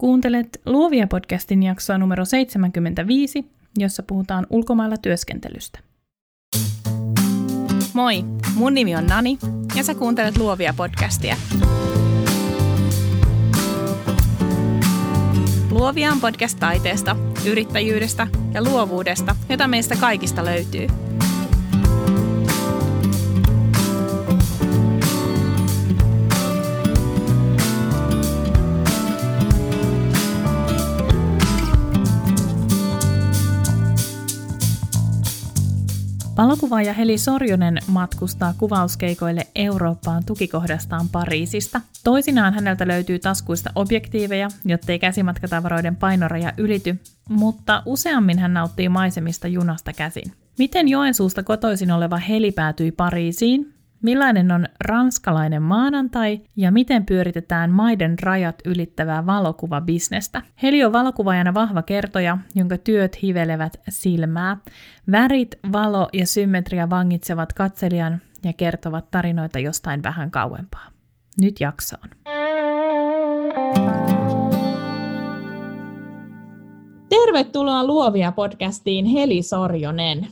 Kuuntelet Luovia podcastin jaksoa numero 75, jossa puhutaan ulkomailla työskentelystä. Moi, mun nimi on Nani ja sä kuuntelet Luovia podcastia. Luovia on podcast taiteesta, yrittäjyydestä ja luovuudesta, jota meistä kaikista löytyy – Valokuvaaja Heli Sorjonen matkustaa kuvauskeikoille Eurooppaan tukikohdastaan Pariisista. Toisinaan häneltä löytyy taskuista objektiiveja, jottei käsimatkatavaroiden painoraja ylity, mutta useammin hän nauttii maisemista junasta käsin. Miten Joensuusta kotoisin oleva Heli päätyi Pariisiin? Millainen on ranskalainen maanantai ja miten pyöritetään maiden rajat ylittävää valokuvabisnestä? Heli on valokuvaajana vahva kertoja, jonka työt hivelevät silmää. Värit, valo ja symmetria vangitsevat katselijan ja kertovat tarinoita jostain vähän kauempaa. Nyt jaksoon. Tervetuloa Luovia podcastiin Heli Sorjonen.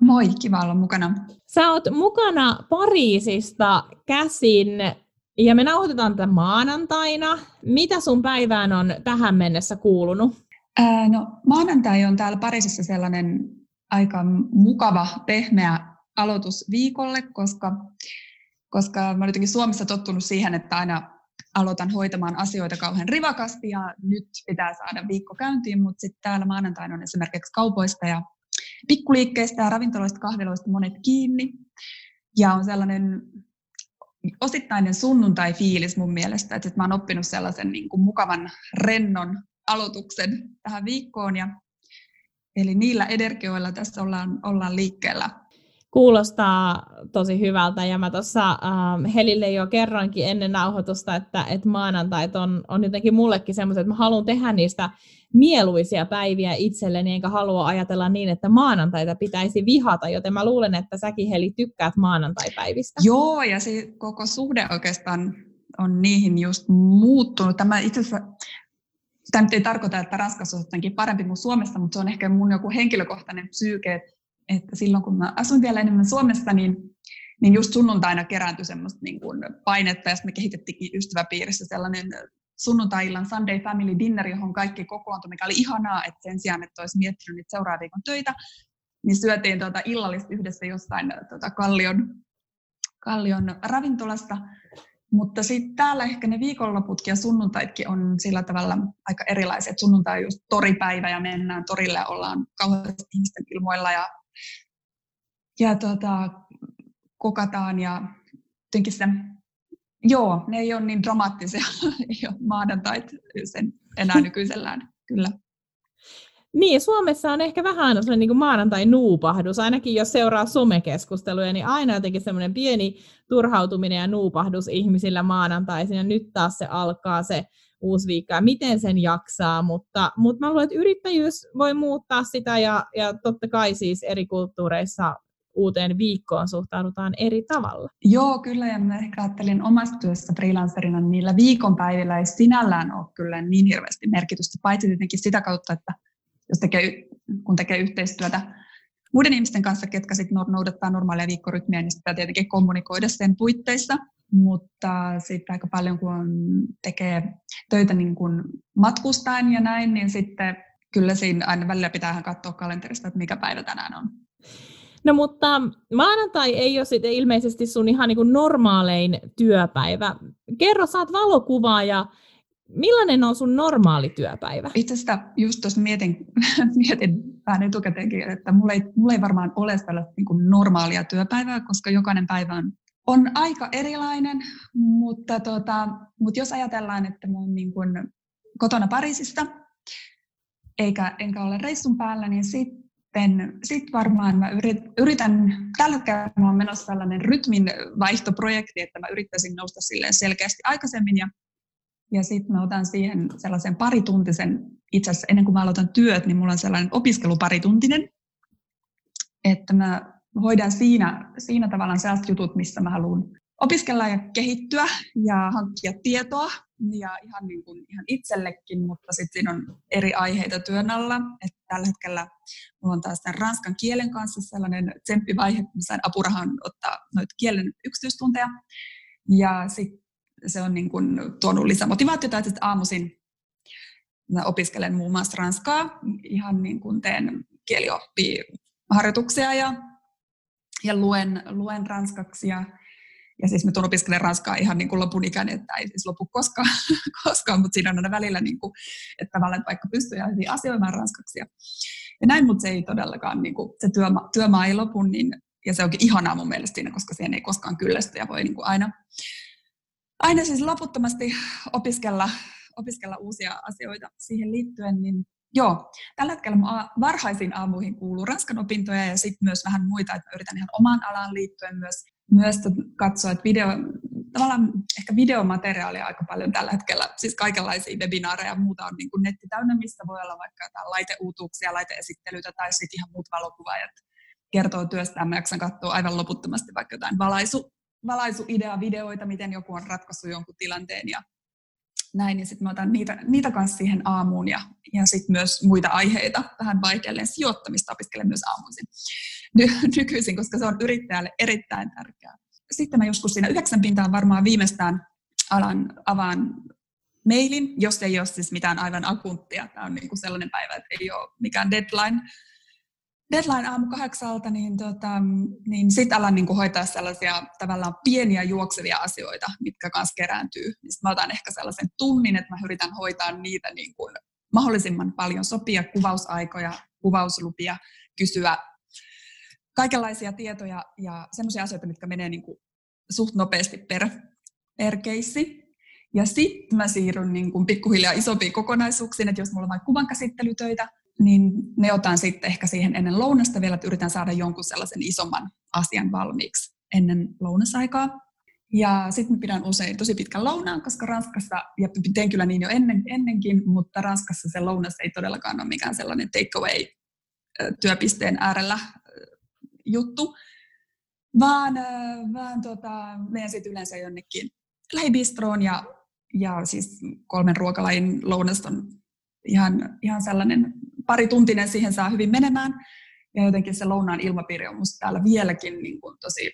Moi, kiva olla mukana. Sä oot mukana Pariisista käsin ja me nauhoitetaan tätä maanantaina. Mitä sun päivään on tähän mennessä kuulunut? Ää, no, maanantai on täällä Pariisissa sellainen aika mukava, pehmeä aloitus viikolle, koska, koska mä olen jotenkin Suomessa tottunut siihen, että aina aloitan hoitamaan asioita kauhean rivakasti ja nyt pitää saada viikko käyntiin, mutta sitten täällä maanantaina on esimerkiksi kaupoista ja pikkuliikkeistä ja ravintoloista, kahviloista monet kiinni. Ja on sellainen osittainen sunnuntai-fiilis mun mielestä, että mä oon oppinut sellaisen niin kuin mukavan, rennon aloituksen tähän viikkoon. Ja, eli niillä energioilla tässä ollaan, ollaan liikkeellä. Kuulostaa tosi hyvältä ja mä tuossa ähm, Helille jo kerroinkin ennen nauhoitusta, että, että maanantait on, on jotenkin mullekin semmoiset, että mä haluan tehdä niistä mieluisia päiviä itselleni, enkä halua ajatella niin, että maanantaita pitäisi vihata, joten mä luulen, että säkin Heli tykkäät maanantaipäivistä. Joo, ja se koko suhde oikeastaan on niihin just muuttunut. Tämä itse asiassa Tämä nyt ei tarkoita, että Ranskassa on jotenkin parempi kuin Suomessa, mutta se on ehkä mun joku henkilökohtainen psyyke, että silloin kun mä asun vielä enemmän Suomessa, niin, niin just sunnuntaina kerääntyi semmoista niin kuin painetta, ja sitten me kehitettiinkin ystäväpiirissä sellainen sunnuntai-illan Sunday Family Dinner, johon kaikki kokoontui, mikä oli ihanaa, että sen sijaan, että olisi miettinyt niitä seuraavan viikon töitä, niin syötiin tuota illallista yhdessä jostain tuota Kallion, Kallion ravintolasta. Mutta sitten täällä ehkä ne viikonloputkin ja sunnuntaitkin on sillä tavalla aika erilaiset. Sunnuntai on just toripäivä ja mennään torille ja ollaan kauheasti ihmisten ilmoilla ja, ja tuota, kokataan ja jotenkin se Joo, ne ei ole niin dramaattisia, maanantait sen enää nykyisellään, kyllä. Niin, Suomessa on ehkä vähän sellainen niin maanantai-nuupahdus, ainakin jos seuraa somekeskusteluja, niin aina jotenkin semmoinen pieni turhautuminen ja nuupahdus ihmisillä maanantaisin, ja nyt taas se alkaa se uusi viikko, ja miten sen jaksaa, mutta, mutta mä luulen, että yrittäjyys voi muuttaa sitä, ja, ja totta kai siis eri kulttuureissa uuteen viikkoon suhtaudutaan eri tavalla. Joo, kyllä, ja mä ehkä ajattelin omassa työssä freelancerina, niin niillä viikonpäivillä ei sinällään ole kyllä niin hirveästi merkitystä, paitsi tietenkin sitä kautta, että jos tekee, kun tekee yhteistyötä muiden ihmisten kanssa, ketkä sitten noudattaa normaalia viikkorytmiä, niin sitä tietenkin kommunikoida sen puitteissa, mutta sitten aika paljon, kun tekee töitä niin kuin matkustaen ja näin, niin sitten kyllä siinä aina välillä pitää katsoa kalenterista, että mikä päivä tänään on. No mutta maanantai ei ole sitten ilmeisesti sun ihan niin normaalein työpäivä. Kerro, sä oot valokuvaaja. Millainen on sun normaali työpäivä? Itse asiassa just tuossa mietin, mietin vähän etukäteenkin, että mulla ei, mulla ei varmaan ole tällaista niin kuin normaalia työpäivää, koska jokainen päivä on, on aika erilainen, mutta, tota, mutta jos ajatellaan, että mä oon niin kotona Pariisista, eikä, enkä ole reissun päällä, niin sitten sitten sit varmaan mä yritän, tällä hetkellä mä menossa tällainen rytmin vaihtoprojekti, että mä yrittäisin nousta silleen selkeästi aikaisemmin ja, ja sitten mä otan siihen sellaisen parituntisen, itse asiassa ennen kuin mä aloitan työt, niin mulla on sellainen opiskeluparituntinen, että mä hoidan siinä, siinä tavallaan sellaiset jutut, missä mä haluan opiskella ja kehittyä ja hankkia tietoa. Ja ihan, niin kuin, ihan itsellekin, mutta sitten siinä on eri aiheita työn alla. Että tällä hetkellä mulla on taas ranskan kielen kanssa sellainen tsemppivaihe, että sain apurahan ottaa noita kielen yksityistunteja. Ja sitten se on niin kuin tuonut lisämotivaatiota, että aamuisin mä opiskelen muun muassa ranskaa, ihan niin kuin teen kielioppiharjoituksia ja, ja luen, luen ranskaksi ja ja siis mä tuun opiskelemaan ranskaa ihan niin kuin lopun ikäni, että ei siis lopu koskaan, koskaan mutta siinä on aina välillä, niin kuin, että tavallaan vaikka pystyy ihan hyvin asioimaan ranskaksi. Ja, ja näin, mutta se ei todellakaan, niin kuin, se työma, työmaa ei lopu, niin, ja se onkin ihanaa mun mielestä siinä, koska siihen ei koskaan kyllästy ja voi niin kuin aina, aina siis loputtomasti opiskella, opiskella uusia asioita siihen liittyen, niin Joo, tällä hetkellä varhaisiin aamuihin kuuluu ranskan opintoja ja sitten myös vähän muita, että yritän ihan omaan alaan liittyen myös myös katsoa, että video, tavallaan ehkä videomateriaalia aika paljon tällä hetkellä, siis kaikenlaisia webinaareja ja muuta on niin kuin netti täynnä, mistä voi olla vaikka jotain laiteuutuuksia, laiteesittelyitä tai sitten ihan muut valokuvaajat kertoo työstään. Mä jaksan katsoa aivan loputtomasti vaikka jotain valaisu, valaisuidea videoita, miten joku on ratkaissut jonkun tilanteen ja näin, niin sitten mä otan niitä, niitä kanssa siihen aamuun ja, ja sitten myös muita aiheita vähän vaihdellen. Sijoittamista opiskelen myös aamuisin ny, nykyisin, koska se on yrittäjälle erittäin tärkeää. Sitten mä joskus siinä yhdeksän pintaan varmaan viimeistään alan, avaan mailin, jos ei ole siis mitään aivan akuuttia. Tämä on niin kuin sellainen päivä, että ei ole mikään deadline, deadline aamu kahdeksalta, niin, tota, niin sitten alan niin hoitaa sellaisia tavallaan pieniä juoksevia asioita, mitkä kanssa kerääntyy. Niin mä otan ehkä sellaisen tunnin, että mä yritän hoitaa niitä niin kuin mahdollisimman paljon, sopia kuvausaikoja, kuvauslupia, kysyä kaikenlaisia tietoja ja sellaisia asioita, mitkä menee niin kuin suht nopeasti per, per keissi. Ja sitten mä siirryn niin kuin pikkuhiljaa isompiin kokonaisuuksiin, että jos mulla on vain kuvankäsittelytöitä, niin ne otan sitten ehkä siihen ennen lounasta vielä, että yritän saada jonkun sellaisen isomman asian valmiiksi ennen lounasaikaa. Ja sitten pidän usein tosi pitkän lounaan, koska Ranskassa, ja teen kyllä niin jo ennen, ennenkin, mutta Ranskassa se lounas ei todellakaan ole mikään sellainen takeaway työpisteen äärellä juttu, vaan, vaan tota, menen sitten yleensä jonnekin lähibistroon ja, ja siis kolmen ruokalajin lounasta on ihan, ihan sellainen pari tuntinen siihen saa hyvin menemään. Ja jotenkin se lounaan ilmapiiri on musta täällä vieläkin niin kuin tosi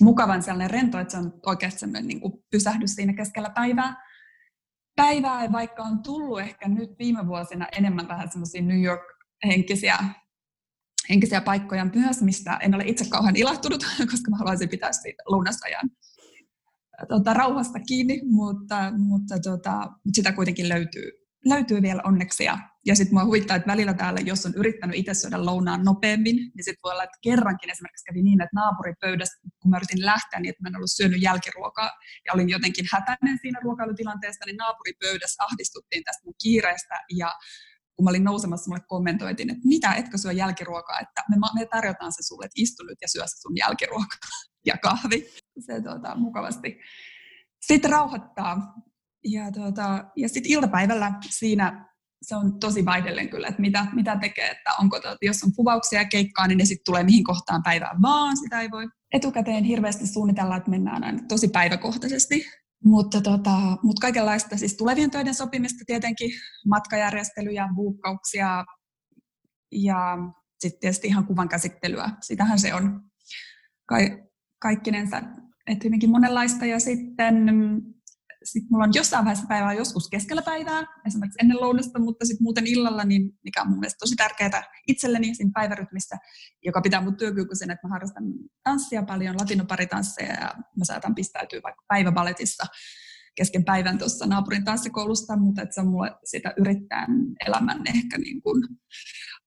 mukavan sellainen rento, että se on oikeasti sellainen niin kuin pysähdys siinä keskellä päivää. Päivää, vaikka on tullut ehkä nyt viime vuosina enemmän vähän semmoisia New York-henkisiä henkisiä paikkoja myös, mistä en ole itse kauhean ilahtunut, koska mä haluaisin pitää siitä lounasajan tota, rauhasta kiinni, mutta, mutta tota, sitä kuitenkin löytyy, löytyy vielä onneksi. Ja, ja sitten mua huvittaa, että välillä täällä, jos on yrittänyt itse syödä lounaan nopeammin, niin sitten voi olla, että kerrankin esimerkiksi kävi niin, että naapuripöydässä, kun mä yritin lähteä, niin että mä en ollut syönyt jälkiruokaa ja olin jotenkin hätäinen siinä ruokailutilanteesta, niin naapuripöydässä ahdistuttiin tästä mun kiireestä ja kun mä olin nousemassa, mulle kommentoitiin, että mitä, etkö syö jälkiruokaa, että me, me tarjotaan se sulle, että istu nyt ja syö se sun jälkiruoka ja kahvi. Se tuota, mukavasti sitten rauhoittaa. Ja, tuota, ja sitten iltapäivällä siinä se on tosi vaihdellen kyllä, että mitä, mitä tekee, että onko, tuota, jos on kuvauksia ja keikkaa, niin ne sitten tulee mihin kohtaan päivään vaan, sitä ei voi etukäteen hirveästi suunnitella, että mennään aina tosi päiväkohtaisesti. Mutta, tota, mutta kaikenlaista, siis tulevien töiden sopimista tietenkin, matkajärjestelyjä, buukkauksia ja sitten tietysti ihan kuvan käsittelyä. Sitähän se on ka- kaikkinensa, että hyvinkin monenlaista. Ja sitten sitten mulla on jossain vaiheessa päivää joskus keskellä päivää, esimerkiksi ennen lounasta, mutta sitten muuten illalla, niin mikä on mun mielestä tosi tärkeää itselleni siinä päivärytmissä, joka pitää mut työkykyisenä, että mä harrastan tanssia paljon, latinoparitansseja ja mä saatan pistäytyä vaikka päiväbaletissa kesken päivän tuossa naapurin tanssikoulusta, mutta että se on mulle sitä yrittäjän elämän ehkä niin kuin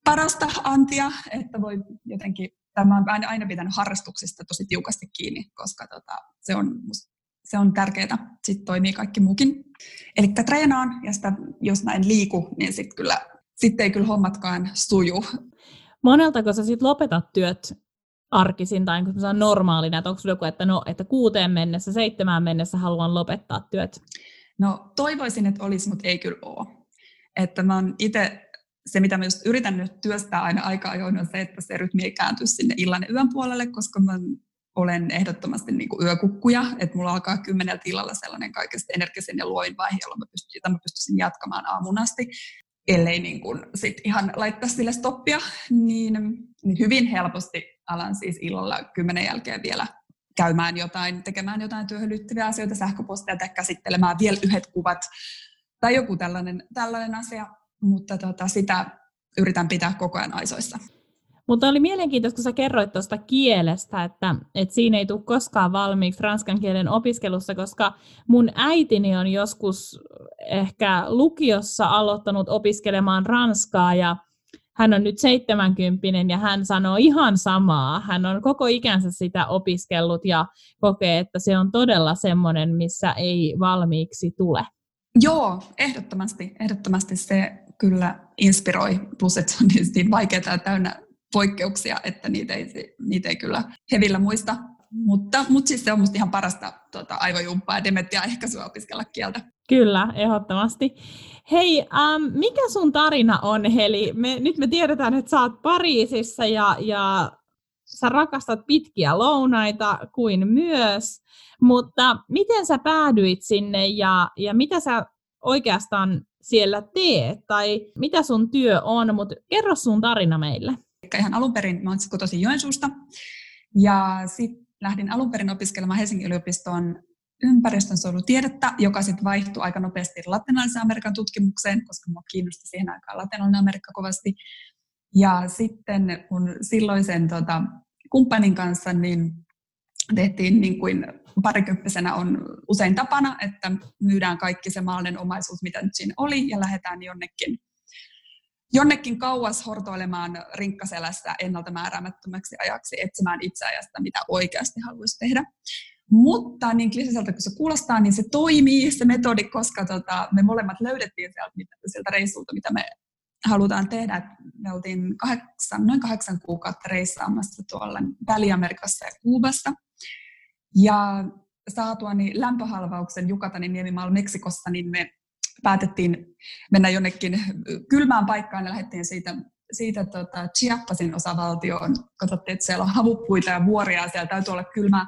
parasta antia, että voi jotenkin, tämä on aina pitänyt harrastuksista tosi tiukasti kiinni, koska tota, se on musta se on tärkeää. Sitten toimii kaikki muukin. Eli treenaan ja sitä, jos mä en liiku, niin sitten kyllä, sit ei kyllä hommatkaan suju. Moneltako sä sitten lopetat työt arkisin tai kun on normaalina, että onko joku, että, no, että kuuteen mennessä, seitsemään mennessä haluan lopettaa työt? No toivoisin, että olisi, mutta ei kyllä ole. Että mä oon itse, se mitä mä just yritän nyt työstää aina aika ajoin on se, että se rytmi ei käänty sinne illan yön puolelle, koska mä olen ehdottomasti niin kuin yökukkuja, että mulla alkaa kymmeneltä illalla sellainen kaikesta energisen ja luoin vaihe, jolla mä pystyn, jota mä pystyisin jatkamaan aamun asti, ellei niin kuin sit ihan laittaa sille stoppia, niin, niin hyvin helposti alan siis illalla kymmenen jälkeen vielä käymään jotain, tekemään jotain työhön liittyviä asioita, sähköpostia tai käsittelemään vielä yhdet kuvat tai joku tällainen, tällainen asia, mutta tota, sitä yritän pitää koko ajan aisoissa. Mutta oli mielenkiintoista, kun sä kerroit tuosta kielestä, että, että siinä ei tule koskaan valmiiksi ranskan kielen opiskelussa, koska mun äitini on joskus ehkä lukiossa aloittanut opiskelemaan ranskaa ja hän on nyt 70 ja hän sanoo ihan samaa. Hän on koko ikänsä sitä opiskellut ja kokee, että se on todella semmoinen, missä ei valmiiksi tule. Joo, ehdottomasti. Ehdottomasti se kyllä inspiroi, plus että se on niin vaikeaa täynnä poikkeuksia, että niitä ei, niitä ei kyllä hevillä muista. Mutta, mutta siis se on musta ihan parasta tuota, aivojumppaa ja dementia ehkäisyä opiskella kieltä. Kyllä, ehdottomasti. Hei, ähm, mikä sun tarina on, Heli? Me, nyt me tiedetään, että sä oot Pariisissa ja, ja sä rakastat pitkiä lounaita kuin myös, mutta miten sä päädyit sinne ja, ja mitä sä oikeastaan siellä teet tai mitä sun työ on, mutta kerro sun tarina meille. Ihan alun perin mä olen kotoisin Joensuusta ja sitten lähdin alun perin opiskelemaan Helsingin yliopiston ympäristönsuojelutiedettä, joka sitten vaihtui aika nopeasti latinalaisen Amerikan tutkimukseen, koska minua kiinnosti siihen aikaan latinalainen Amerikka kovasti. Ja sitten kun silloisen tota, kumppanin kanssa niin tehtiin niin kuin parikymppisenä on usein tapana, että myydään kaikki se maallinen omaisuus, mitä nyt siinä oli, ja lähdetään jonnekin, jonnekin kauas hortoilemaan rinkkaselässä ennalta määräämättömäksi ajaksi, etsimään itseajasta, mitä oikeasti haluaisi tehdä. Mutta niin kliseiseltä kuin se kuulostaa, niin se toimii se metodi, koska tota, me molemmat löydettiin sieltä, sieltä reissulta, mitä me halutaan tehdä. Me oltiin kahdeksan, noin kahdeksan kuukautta reissaamassa tuolla Väli-Amerikassa ja Kuubassa. Ja saatuani lämpöhalvauksen Jukatanin niemimaalla Meksikossa, niin me päätettiin mennä jonnekin kylmään paikkaan ja lähdettiin siitä, siitä tota Chiappasin osavaltioon. Katsottiin, että siellä on havuppuita ja vuoria ja siellä täytyy olla kylmää.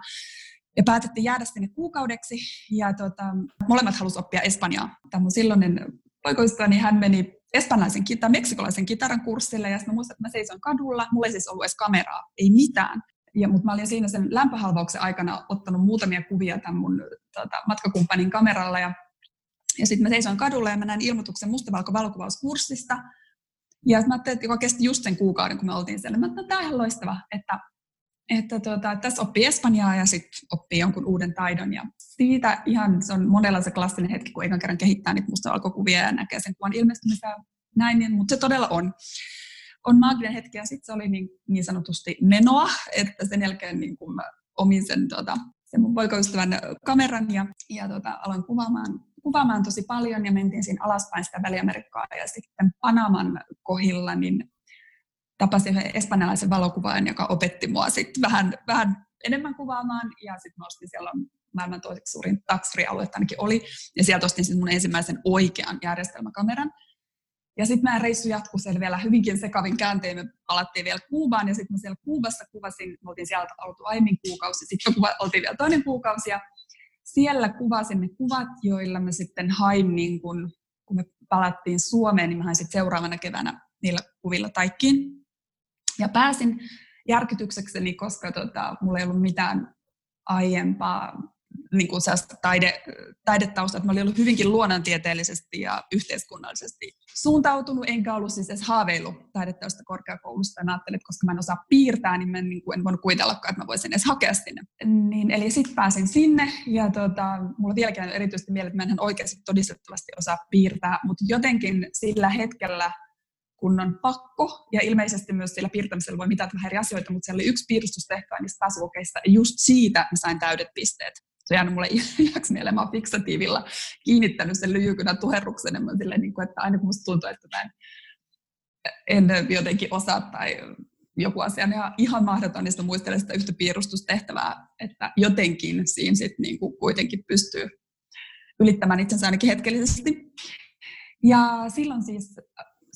Ja päätettiin jäädä sinne kuukaudeksi ja tota, molemmat halusivat oppia espanjaa. Tämä silloinen poikoistani, hän meni espanjalaisen tai meksikolaisen kitaran kurssille ja sitten muistan, että mä seison kadulla. Mulla ei siis ollut edes kameraa, ei mitään. Ja, mutta mä olin siinä sen lämpöhalvauksen aikana ottanut muutamia kuvia tämän mun tota, matkakumppanin kameralla ja, ja sitten mä seisoin kadulla ja mä näin ilmoituksen mustavalko-valokuvauskurssista. Ja mä ajattelin, että kesti just sen kuukauden, kun me oltiin siellä. Mä ajattelin, että tämä on ihan loistava, että, että tuota, tässä oppii espanjaa ja sitten oppii jonkun uuden taidon. Ja siitä ihan, se on monella se klassinen hetki, kun ekan kerran kehittää niitä mustavalkokuvia ja näkee sen kuvan ilmestymistä näin, niin, mutta se todella on on maaginen hetki ja sitten se oli niin, niin sanotusti menoa, että sen jälkeen niin kun mä omin sen, tota, sen mun poikaystävän kameran ja, ja tota, aloin kuvaamaan, kuvaamaan tosi paljon ja mentiin siinä alaspäin sitä Väli-Amerikkaa ja sitten Panaman kohdilla niin tapasin yhden espanjalaisen valokuvaajan, joka opetti mua sitten vähän, vähän enemmän kuvaamaan. Ja sitten mä ostin siellä maailman toiseksi suurin taksrialue ainakin oli. Ja sieltä ostin sitten mun ensimmäisen oikean järjestelmäkameran. Ja sitten meidän reissu jatkui siellä vielä hyvinkin sekavin kääntein. Me palattiin vielä Kuubaan ja sitten mä siellä Kuubassa kuvasin, me oltiin sieltä oltu aiemmin kuukausi, sitten oltiin vielä toinen kuukausi. Ja siellä kuvasin ne kuvat, joilla mä sitten hain, niin kun, kun me palattiin Suomeen, niin mä hain sitten seuraavana keväänä niillä kuvilla taikkiin. Ja pääsin järkytyksekseni, koska tota, mulla ei ollut mitään aiempaa niin kuin taide, taidetausta, että mä olin ollut hyvinkin luonnontieteellisesti ja yhteiskunnallisesti suuntautunut, enkä ollut siis edes haaveillut taidetausta korkeakoulusta. Mä ajattelin, että koska mä en osaa piirtää, niin mä en, niin kuin, en voinut kuvitellakaan, että mä voisin edes hakea sinne. Niin, eli sitten pääsin sinne ja tota, mulla vieläkin erityisesti mieleen, että mä en oikeasti todistettavasti osaa piirtää, mutta jotenkin sillä hetkellä kun on pakko, ja ilmeisesti myös sillä piirtämisellä voi mitata vähän eri asioita, mutta siellä oli yksi piirustustehtävä niistä pääsykokeista, ja just siitä mä sain täydet pisteet se jäänyt mulle ihaksi mieleen. Mä oon fiksatiivilla kiinnittänyt sen lyijykynän tuherruksen. Mä silleen, niin kuin, että aina kun musta tuntuu, että mä en, en jotenkin osaa tai joku asia on ihan, mahdoton, niin muistelen sitä yhtä piirustustehtävää, että jotenkin siinä sitten niin kuin kuitenkin pystyy ylittämään itsensä ainakin hetkellisesti. Ja silloin siis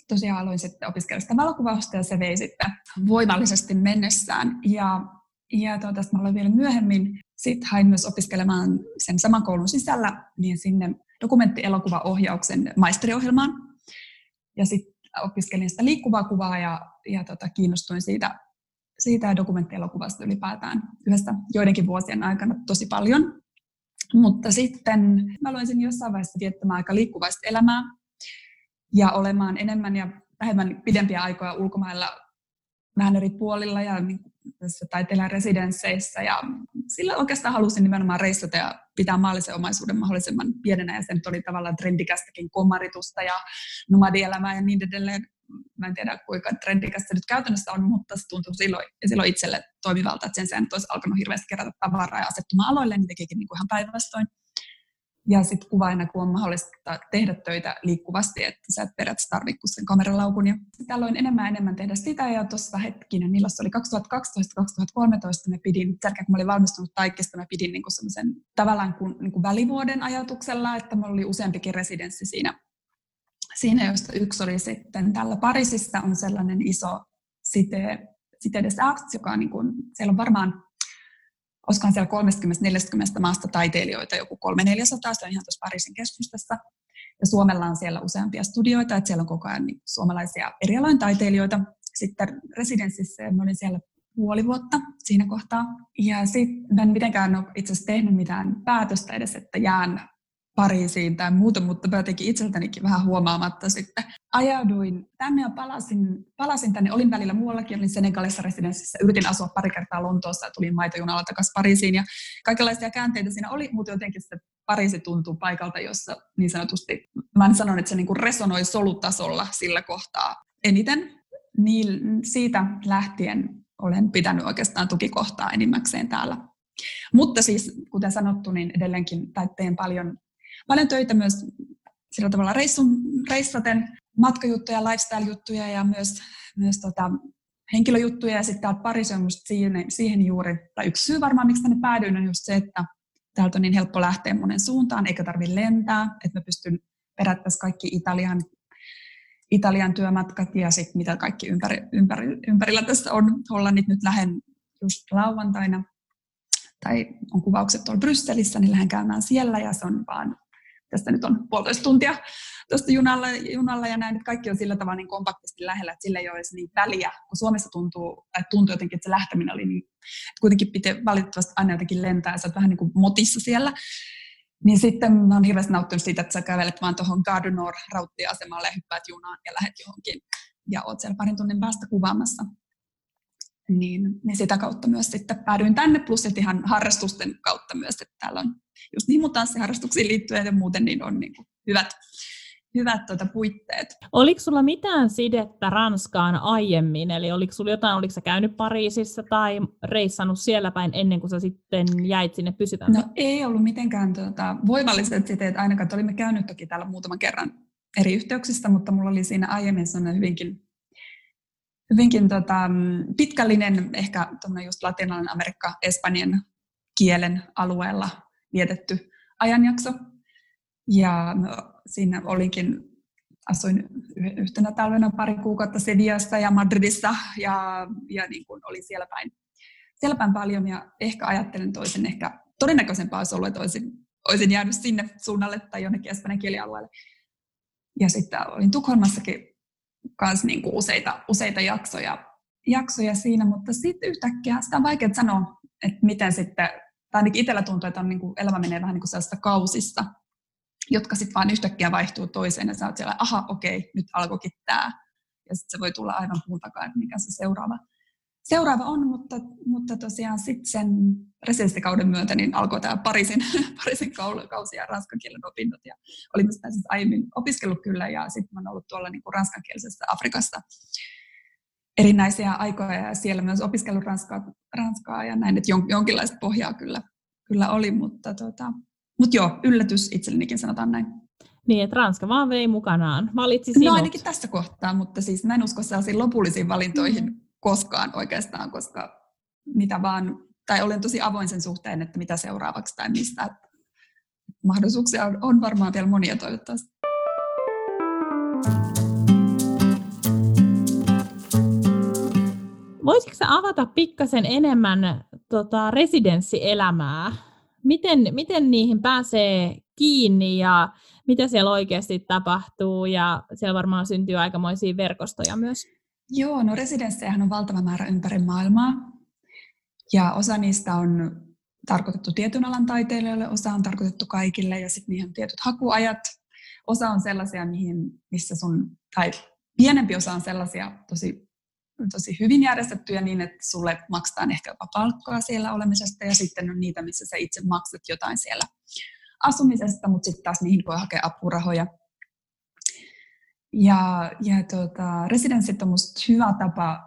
tosiaan aloin sitten opiskella sitä valokuvausta ja se vei sitten voimallisesti mennessään. Ja Ja tuota, mä aloin vielä myöhemmin. Sitten hain myös opiskelemaan sen saman koulun sisällä niin sinne dokumenttielokuvaohjauksen maisteriohjelmaan. Ja sitten opiskelin sitä liikkuvaa kuvaa ja, ja tota, kiinnostuin siitä, siitä dokumenttielokuvasta ylipäätään yhdessä joidenkin vuosien aikana tosi paljon. Mutta sitten mä aloin sen jossain vaiheessa viettämään aika liikkuvaista elämää ja olemaan enemmän ja vähemmän pidempiä aikoja ulkomailla vähän eri puolilla ja niin tässä taiteilijan residensseissä ja sillä oikeastaan halusin nimenomaan reissata ja pitää maallisen omaisuuden mahdollisimman pienenä ja sen oli tavallaan trendikästäkin komaritusta ja nomadielämää ja niin edelleen. Mä en tiedä kuinka trendikästä nyt käytännössä on, mutta se tuntui silloin, silloin itselle toimivalta, että sen että olisi alkanut hirveästi kerätä tavaraa ja asettumaan aloille, niin tekikin niin kuin ihan päinvastoin. Ja sitten kuvaajana, kun on mahdollista tehdä töitä liikkuvasti, että sä et periaatteessa tarvitse sen kameralaukun. Ja tällöin enemmän ja enemmän tehdä sitä. Ja tuossa hetkinen, milloin se oli 2012-2013, me pidin, sen kun mä olin valmistunut taikista, mä pidin niin semmoisen tavallaan kuin, niin kuin välivuoden ajatuksella, että mulla oli useampikin residenssi siinä, siinä, josta yksi oli sitten täällä Pariisissa on sellainen iso site, Cité des Arts, joka on niin kuin, siellä on varmaan olisikohan siellä 30-40 maasta taiteilijoita, joku 300 se on ihan tuossa Pariisin keskustassa. Ja Suomella on siellä useampia studioita, että siellä on koko ajan niin suomalaisia eri alojen taiteilijoita. Sitten residenssissä mä olin siellä puoli vuotta siinä kohtaa. Ja sitten en mitenkään ole itse asiassa tehnyt mitään päätöstä edes, että jään Pariisiin tai muuta, mutta mä jotenkin itseltänikin vähän huomaamatta sitten. Ajauduin tänne ja palasin, palasin tänne, olin välillä muuallakin, olin Senegalissa residenssissä, yritin asua pari kertaa Lontoossa ja tulin maitojunalla takaisin Pariisiin. Ja kaikenlaisia käänteitä siinä oli, mutta jotenkin se Pariisi tuntuu paikalta, jossa niin sanotusti, mä en sanon, että se niin kuin resonoi solutasolla sillä kohtaa. Eniten, niin siitä lähtien olen pitänyt oikeastaan tukikohtaa enimmäkseen täällä. Mutta siis, kuten sanottu, niin edelleenkin teen paljon paljon töitä myös sillä tavalla reissun, reissaten, matkajuttuja, lifestyle-juttuja ja myös, myös tota, henkilöjuttuja. Ja sitten täältä Pariisi on musta siihen, siihen juuri, tai yksi syy varmaan, miksi tänne päädyin, on just se, että täältä on niin helppo lähteä monen suuntaan, eikä tarvitse lentää, että mä pystyn periaatteessa kaikki Italian, Italian työmatkat ja sitten mitä kaikki ympäri, ympäri, ympärillä tässä on. Hollannit nyt lähden just lauantaina, tai on kuvaukset tuolla Brysselissä, niin lähden käymään siellä ja se on vaan tästä nyt on puolitoista tuntia tuosta junalla, junalla ja näin, että kaikki on sillä tavalla niin kompaktisti lähellä, että sillä ei ole niin väliä, kun Suomessa tuntuu, että tuntuu jotenkin, että se lähteminen oli niin, että kuitenkin pitää valitettavasti aina jotenkin lentää ja sä oot vähän niin kuin motissa siellä. Niin sitten mä oon hirveästi nauttinut siitä, että sä kävelet vaan tuohon Gare rauttiasemalle ja hyppäät junaan ja lähet johonkin ja oot siellä parin tunnin päästä kuvaamassa niin, niin sitä kautta myös sitten päädyin tänne, plus ihan harrastusten kautta myös, että täällä on just niin mun tanssiharrastuksiin liittyen ja muuten niin on niin kuin hyvät, hyvät tuota puitteet. Oliko sulla mitään sidettä Ranskaan aiemmin? Eli oliko sulla jotain, oliko sä käynyt Pariisissa tai reissannut siellä päin ennen kuin sä sitten jäit sinne pysyvämmin? No ei ollut mitenkään tuota, voimalliset siteet ainakaan, olimme käynyt toki täällä muutaman kerran eri yhteyksistä, mutta mulla oli siinä aiemmin sellainen hyvinkin hyvinkin tota, pitkällinen, ehkä just latinalainen Amerikka, Espanjan kielen alueella vietetty ajanjakso. Ja siinä olinkin, asuin yhtenä talvena pari kuukautta Sevillassa ja Madridissa ja, ja niin kuin oli siellä päin, siellä päin paljon ja ehkä ajattelen toisen, ehkä todennäköisempää olisi ollut, että olisin, olisin jäänyt sinne suunnalle tai jonnekin espanjan kielialueelle. Ja sitten olin Tukholmassakin kanssa niin kuin useita, useita jaksoja, jaksoja siinä, mutta sitten yhtäkkiä sitä on vaikea sanoa, että miten sitten, ainakin itsellä tuntuu, että on niin kuin, elämä menee vähän niin kuin sellaista kausista, jotka sitten vaan yhtäkkiä vaihtuu toiseen ja sä oot siellä, aha, okei, nyt alkoikin tämä. Ja sitten se voi tulla aivan puun takaa, mikä se seuraava, seuraava on, mutta, mutta tosiaan sitten sen residenssikauden myötä niin alkoi tämä Pariisin, Pariisin kausi ja ranskan kielen opinnot. Ja olin siis aiemmin opiskellut kyllä ja sitten olen ollut tuolla niin kuin ranskankielisessä Afrikassa erinäisiä aikoja ja siellä myös opiskellut ranskaa, ranskaa ja näin, että jonkinlaista pohjaa kyllä, kyllä oli, mutta, tota, mutta joo, yllätys itsellenikin sanotaan näin. Niin, että Ranska vaan vei mukanaan, valitsi sinut. No ainakin tässä kohtaa, mutta siis mä en usko sellaisiin lopullisiin valintoihin, mm koskaan oikeastaan, koska mitä vaan, tai olen tosi avoin sen suhteen, että mitä seuraavaksi tai mistä. Mahdollisuuksia on, on varmaan vielä monia toivottavasti. Voisitko avata pikkasen enemmän tota, residenssielämää. Miten, miten niihin pääsee kiinni ja mitä siellä oikeasti tapahtuu ja siellä varmaan syntyy aikamoisia verkostoja myös. Joo, no residenssejähän on valtava määrä ympäri maailmaa ja osa niistä on tarkoitettu tietyn alan taiteilijoille, osa on tarkoitettu kaikille ja sitten niihin on tietyt hakuajat. Osa on sellaisia, mihin, missä sun, tai pienempi osa on sellaisia tosi, tosi hyvin järjestettyjä niin, että sulle maksetaan ehkä jopa palkkaa siellä olemisesta ja sitten on niitä, missä sä itse maksat jotain siellä asumisesta, mutta sitten taas niihin voi hakea apurahoja. Ja, ja tuota, residenssit on musta hyvä tapa,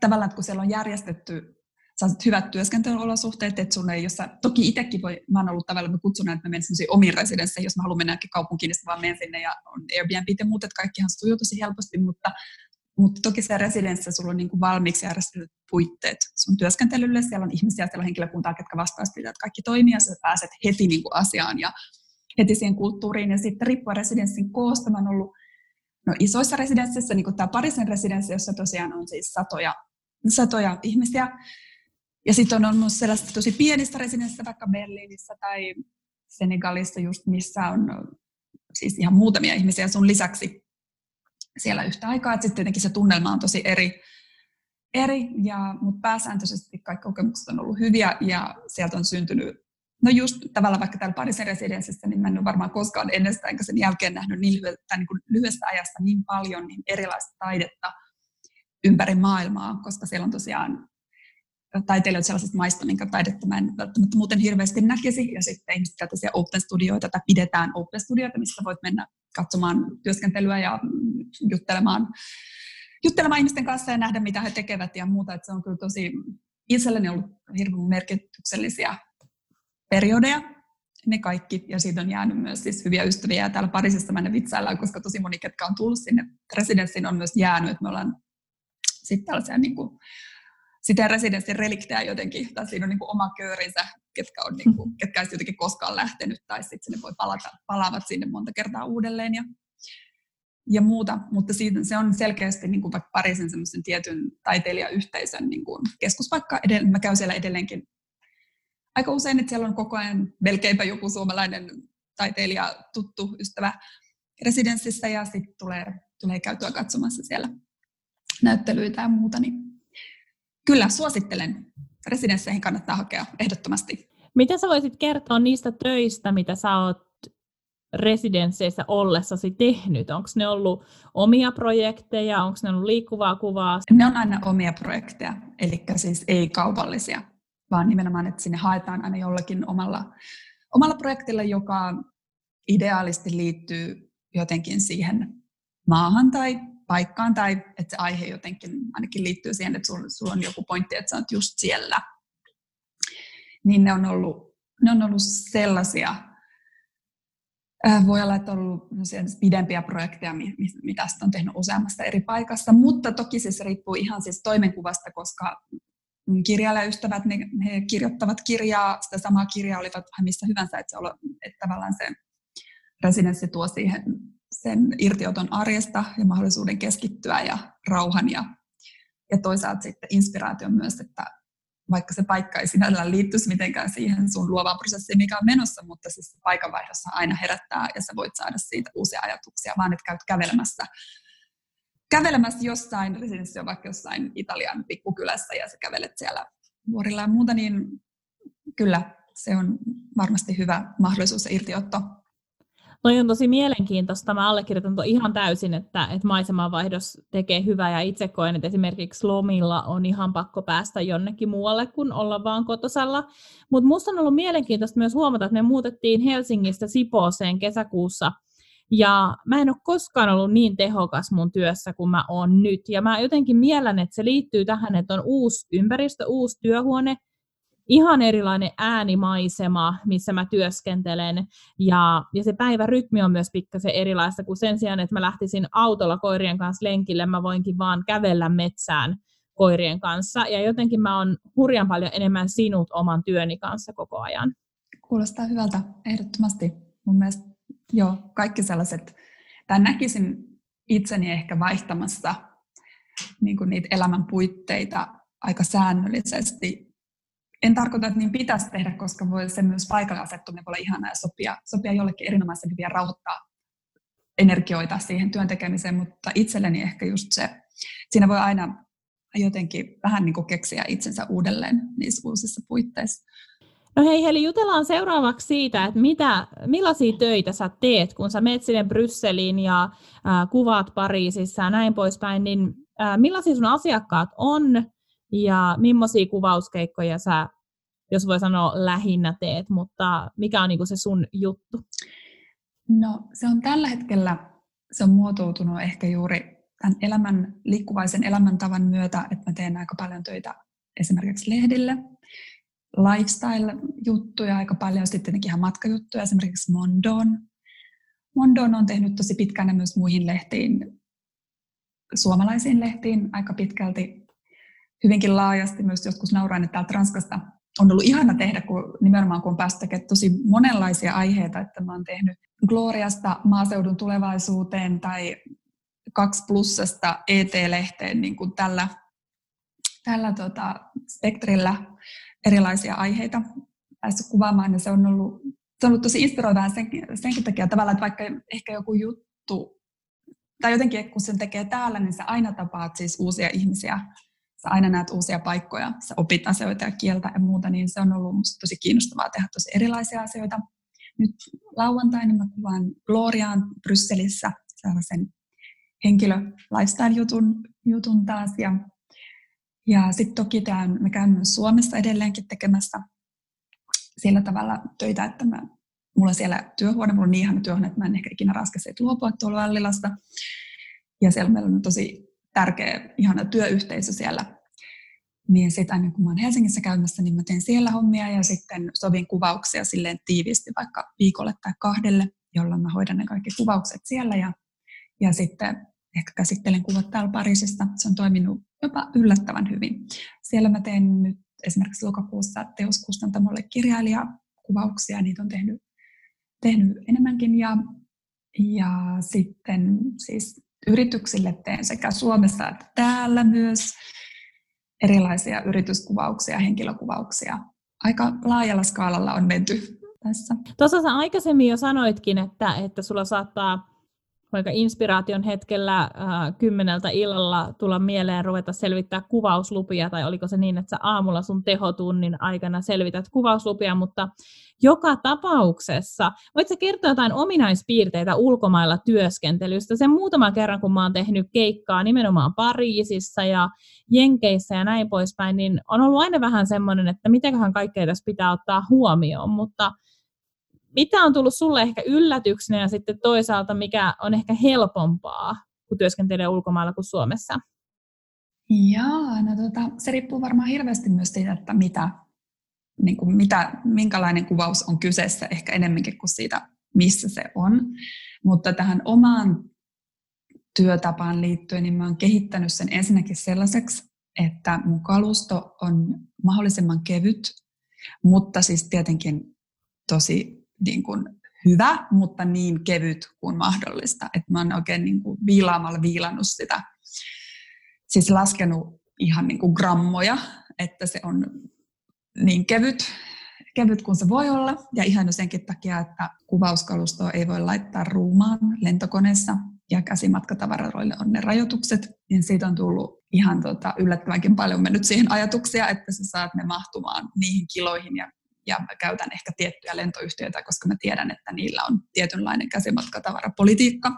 tavallaan, että kun siellä on järjestetty saisit hyvät työskentelyolosuhteet, että sun ei, jos sä, toki itsekin voi, mä oon ollut tavallaan, mä kutsun, että mä menen sellaisiin omiin residensseihin, jos mä haluan mennä kaupunkiin, niin vaan menen sinne ja on Airbnb ja muut, että kaikkihan sujuu tosi helposti, mutta, mutta toki se residenssissä sulla on niin kuin valmiiksi järjestetyt puitteet sun työskentelylle, siellä on ihmisiä, siellä on henkilökuntaa, ketkä vastaa siitä, että kaikki toimii ja sä pääset heti niin kuin asiaan ja heti siihen kulttuuriin. Ja sitten riippuen residenssin koosta, mä ollut no, isoissa residensseissä, niin kuin tämä Parisin residenssi, jossa tosiaan on siis satoja, satoja ihmisiä, ja sitten on ollut sellaista tosi pienistä residenssistä, vaikka Berliinissä tai Senegalissa just, missä on siis ihan muutamia ihmisiä. Sun lisäksi siellä yhtä aikaa. Sitten tietenkin se tunnelma on tosi eri, eri ja, mutta pääsääntöisesti kaikki kokemukset on ollut hyviä ja sieltä on syntynyt No just tavallaan vaikka täällä Pariisin residenssissä, niin mä en ole varmaan koskaan ennestään enkä sen jälkeen nähnyt niin, lyhy- tai niin kuin lyhyestä ajasta niin paljon niin erilaista taidetta ympäri maailmaa, koska siellä on tosiaan taiteilijoita sellaisista maista, minkä taidetta mä en välttämättä muuten hirveästi näkisi. Ja sitten ihmiset tällaisia open studioita, tai pidetään open studioita, missä voit mennä katsomaan työskentelyä ja juttelemaan, juttelemaan ihmisten kanssa ja nähdä, mitä he tekevät ja muuta. Että se on kyllä tosi itselleni ollut hirveän merkityksellisiä periodeja, ne kaikki, ja siitä on jäänyt myös siis hyviä ystäviä, ja täällä Pariisissa mä vitsaillaan, koska tosi moni, ketkä on tullut sinne residenssiin, on myös jäänyt, että me ollaan sitten tällaisia niin kuin, sitä residenssin reliktejä jotenkin, tai siinä on niin kuin oma köörinsä, ketkä, on niin kuin, ketkä ei jotenkin koskaan lähtenyt, tai sitten sinne voi palata, palaavat sinne monta kertaa uudelleen ja, ja muuta, mutta siitä, se on selkeästi niin kuin vaikka Pariisin semmoisen tietyn taiteilijayhteisön niin kuin keskuspaikka, edell- mä käyn siellä edelleenkin aika usein, että siellä on koko ajan melkeinpä joku suomalainen taiteilija, tuttu ystävä residenssissä, ja sitten tulee, tulee käytyä katsomassa siellä näyttelyitä ja muuta, niin kyllä suosittelen. Residensseihin kannattaa hakea ehdottomasti. Mitä sä voisit kertoa niistä töistä, mitä sä oot residensseissä ollessasi tehnyt? Onko ne ollut omia projekteja, onko ne ollut liikkuvaa kuvaa? Ne on aina omia projekteja, eli siis ei kaupallisia, vaan nimenomaan, että sinne haetaan aina jollakin omalla, omalla projektilla, joka ideaalisti liittyy jotenkin siihen maahan tai paikkaan tai että se aihe jotenkin ainakin liittyy siihen, että sulla, sulla on joku pointti, että sä oot just siellä. Niin ne on ollut, ne on ollut sellaisia, äh, voi olla, että on ollut pidempiä projekteja, mitä sitten on tehnyt useammasta eri paikassa, mutta toki siis riippuu ihan siis toimenkuvasta, koska kirjailijaystävät, ne, he kirjoittavat kirjaa, sitä samaa kirjaa olivat missä hyvänsä, että, se että tavallaan se residenssi tuo siihen sen irtioton arjesta ja mahdollisuuden keskittyä ja rauhan ja, ja toisaalta sitten inspiraation myös, että vaikka se paikka ei sinällään liittyisi mitenkään siihen sun luovaan prosessiin, mikä on menossa, mutta siis paikanvaihdossa aina herättää ja sä voit saada siitä uusia ajatuksia, vaan että käyt kävelemässä kävelemässä jossain, residenssi on vaikka jossain Italian pikkukylässä ja sä kävelet siellä vuorilla ja muuta, niin kyllä se on varmasti hyvä mahdollisuus ja irtiotto Toi on tosi mielenkiintoista. Mä allekirjoitan to ihan täysin, että, että maisemanvaihdos tekee hyvää ja itse koen, että esimerkiksi lomilla on ihan pakko päästä jonnekin muualle kuin olla vaan kotosalla. Mutta musta on ollut mielenkiintoista myös huomata, että me muutettiin Helsingistä Sipooseen kesäkuussa ja mä en ole koskaan ollut niin tehokas mun työssä kuin mä oon nyt. Ja mä jotenkin miellän, että se liittyy tähän, että on uusi ympäristö, uusi työhuone, ihan erilainen äänimaisema, missä mä työskentelen, ja, ja se päivärytmi on myös pikkasen erilaista, kuin sen sijaan, että mä lähtisin autolla koirien kanssa lenkille, mä voinkin vaan kävellä metsään koirien kanssa, ja jotenkin mä oon hurjan paljon enemmän sinut oman työni kanssa koko ajan. Kuulostaa hyvältä, ehdottomasti. Mun mielestä joo, kaikki sellaiset, tai näkisin itseni ehkä vaihtamassa niin kuin niitä elämän puitteita aika säännöllisesti en tarkoita, että niin pitäisi tehdä, koska voi se myös paikalle asettuminen voi olla ihanaa ja sopia, sopia jollekin erinomaisen hyviä rauhoittaa energioita siihen työn tekemiseen, mutta itselleni ehkä just se, siinä voi aina jotenkin vähän niin kuin keksiä itsensä uudelleen niissä uusissa puitteissa. No hei Heli, jutellaan seuraavaksi siitä, että mitä, millaisia töitä sä teet, kun sä menet sinne Brysseliin ja äh, kuvaat Pariisissa ja näin poispäin, niin äh, millaisia sun asiakkaat on ja millaisia kuvauskeikkoja sä, jos voi sanoa, lähinnä teet, mutta mikä on niinku se sun juttu? No se on tällä hetkellä, se on muotoutunut ehkä juuri tämän elämän, liikkuvaisen elämäntavan myötä, että mä teen aika paljon töitä esimerkiksi lehdille, lifestyle-juttuja aika paljon, sitten tietenkin ihan matkajuttuja, esimerkiksi Mondoon. Mondoon on tehnyt tosi pitkään myös muihin lehtiin, suomalaisiin lehtiin aika pitkälti, hyvinkin laajasti myös joskus naurain, että täältä Ranskasta on ollut ihana tehdä, kun nimenomaan kun on tosi monenlaisia aiheita, että mä oon tehnyt Gloriasta maaseudun tulevaisuuteen tai kaksi plussasta ET-lehteen niin kuin tällä, tällä tota, spektrillä erilaisia aiheita päässyt kuvaamaan, ja se on ollut, se on ollut tosi inspiroivaa sen, senkin takia tavallaan, että vaikka ehkä joku juttu, tai jotenkin kun sen tekee täällä, niin sä aina tapaat siis uusia ihmisiä, sä aina näet uusia paikkoja, sä opit asioita ja kieltä ja muuta, niin se on ollut musta tosi kiinnostavaa tehdä tosi erilaisia asioita. Nyt lauantaina mä kuvaan Gloriaan Brysselissä sellaisen henkilö lifestyle-jutun jutun taas. Ja, ja sitten toki tämän, me käymme myös Suomessa edelleenkin tekemässä sillä tavalla töitä, että mä, mulla siellä työhuone, mulla on niin ihana työhuone, että mä en ehkä ikinä raskasi luopua tuolla Allilasta. Ja siellä meillä on tosi tärkeä, ihana työyhteisö siellä. Niin sitten aina kun mä oon Helsingissä käymässä, niin mä teen siellä hommia ja sitten sovin kuvauksia silleen tiiviisti vaikka viikolle tai kahdelle, jolloin mä hoidan ne kaikki kuvaukset siellä ja ja sitten ehkä käsittelen kuvat täällä Pariisista. Se on toiminut jopa yllättävän hyvin. Siellä mä teen nyt esimerkiksi lokakuussa teoskustantamolle kirjailijakuvauksia, niitä on tehnyt, tehnyt enemmänkin. Ja, ja sitten siis yrityksille teen sekä Suomessa että täällä myös erilaisia yrityskuvauksia, henkilökuvauksia. Aika laajalla skaalalla on menty tässä. Tuossa sä aikaisemmin jo sanoitkin, että, että sulla saattaa vaikka inspiraation hetkellä äh, kymmeneltä illalla tulla mieleen ruveta selvittää kuvauslupia, tai oliko se niin, että sä aamulla sun tehotunnin aikana selvität kuvauslupia, mutta joka tapauksessa, voitko kertoa jotain ominaispiirteitä ulkomailla työskentelystä? Sen muutama kerran, kun mä oon tehnyt keikkaa nimenomaan Pariisissa ja Jenkeissä ja näin poispäin, niin on ollut aina vähän semmoinen, että mitäköhän kaikkea tässä pitää ottaa huomioon, mutta mitä on tullut sulle ehkä yllätyksenä ja sitten toisaalta mikä on ehkä helpompaa, kun työskentelee ulkomailla kuin Suomessa? Joo, no tota, se riippuu varmaan hirveästi myös siitä, että mitä, niin kuin mitä, minkälainen kuvaus on kyseessä, ehkä enemmänkin kuin siitä, missä se on. Mutta tähän omaan työtapaan liittyen, niin mä oon kehittänyt sen ensinnäkin sellaiseksi, että mun kalusto on mahdollisimman kevyt, mutta siis tietenkin tosi niin kuin hyvä, mutta niin kevyt kuin mahdollista. Että mä oon oikein niin kuin viilaamalla viilannut sitä, siis laskenut ihan niin kuin grammoja, että se on niin kevyt, kevyt kuin se voi olla. Ja ihan senkin takia, että kuvauskalustoa ei voi laittaa ruumaan lentokoneessa ja käsimatkatavaroille on ne rajoitukset, niin siitä on tullut ihan tota, yllättävänkin paljon mennyt siihen ajatuksia, että sä saat ne mahtumaan niihin kiloihin ja ja mä käytän ehkä tiettyjä lentoyhtiöitä, koska mä tiedän, että niillä on tietynlainen käsimatkatavarapolitiikka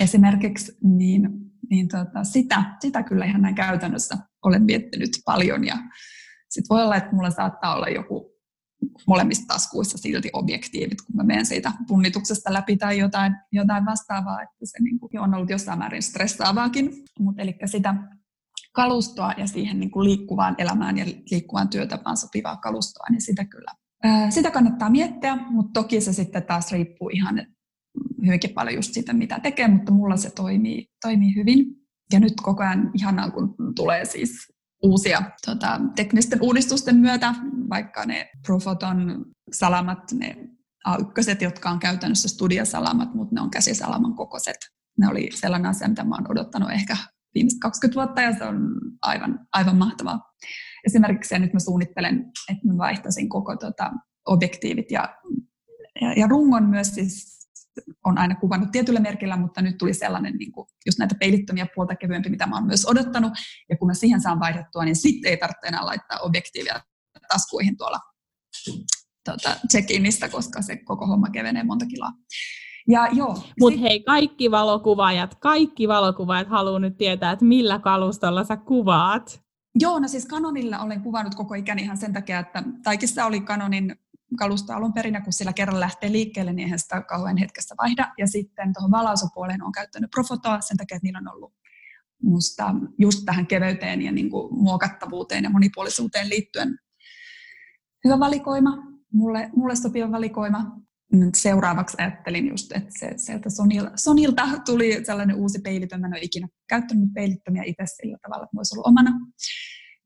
esimerkiksi, niin, niin tota, sitä, sitä kyllä ihan näin käytännössä olen miettinyt paljon ja sitten voi olla, että mulla saattaa olla joku molemmissa taskuissa silti objektiivit, kun mä menen siitä punnituksesta läpi tai jotain, jotain vastaavaa, että se niin kuin on ollut jossain määrin stressaavaakin. Mutta eli sitä kalustoa ja siihen niin kuin liikkuvaan elämään ja liikkuvaan työtapaan sopivaa kalustoa, niin sitä kyllä sitä kannattaa miettiä, mutta toki se sitten taas riippuu ihan hyvinkin paljon just siitä, mitä tekee, mutta mulla se toimii, toimii hyvin. Ja nyt koko ajan ihanaa, kun tulee siis uusia tota, teknisten uudistusten myötä, vaikka ne Profoton salamat, ne A1, jotka on käytännössä studiosalamat, mutta ne on käsisalaman kokoiset. Ne oli sellainen asia, mitä mä oon odottanut ehkä viimeiset 20 vuotta ja se on aivan, aivan mahtavaa. esimerkiksi ja nyt mä suunnittelen, että mä vaihtaisin koko tota, objektiivit ja, ja, ja rungon myös siis on aina kuvannut tietyllä merkillä, mutta nyt tuli sellainen niin kuin, just näitä peilittömiä puolta kevyempi, mitä mä oon myös odottanut. Ja kun mä siihen saan vaihdettua, niin sitten ei tarvitse enää laittaa objektiivia taskuihin tuolla tuota, check-inistä, koska se koko homma kevenee monta kiloa. Ja joo. Mutta hei, kaikki valokuvaajat, kaikki valokuvaajat haluaa nyt tietää, että millä kalustolla sä kuvaat. Joo, no siis Canonilla olen kuvannut koko ikäni ihan sen takia, että Taikissa oli Canonin kalusto alun perin, ja kun sillä kerran lähtee liikkeelle, niin eihän sitä kauhean hetkessä vaihda. Ja sitten tuohon valausopuoleen on käyttänyt Profotoa sen takia, että niillä on ollut musta just tähän keveyteen ja niin kuin muokattavuuteen ja monipuolisuuteen liittyen hyvä valikoima, mulle, mulle sopiva valikoima. Seuraavaksi ajattelin just, että se, sieltä Sonilta, Sonilta tuli sellainen uusi peilitön. Mä en ole ikinä käyttänyt peilittömiä itse sillä tavalla, että olla omana.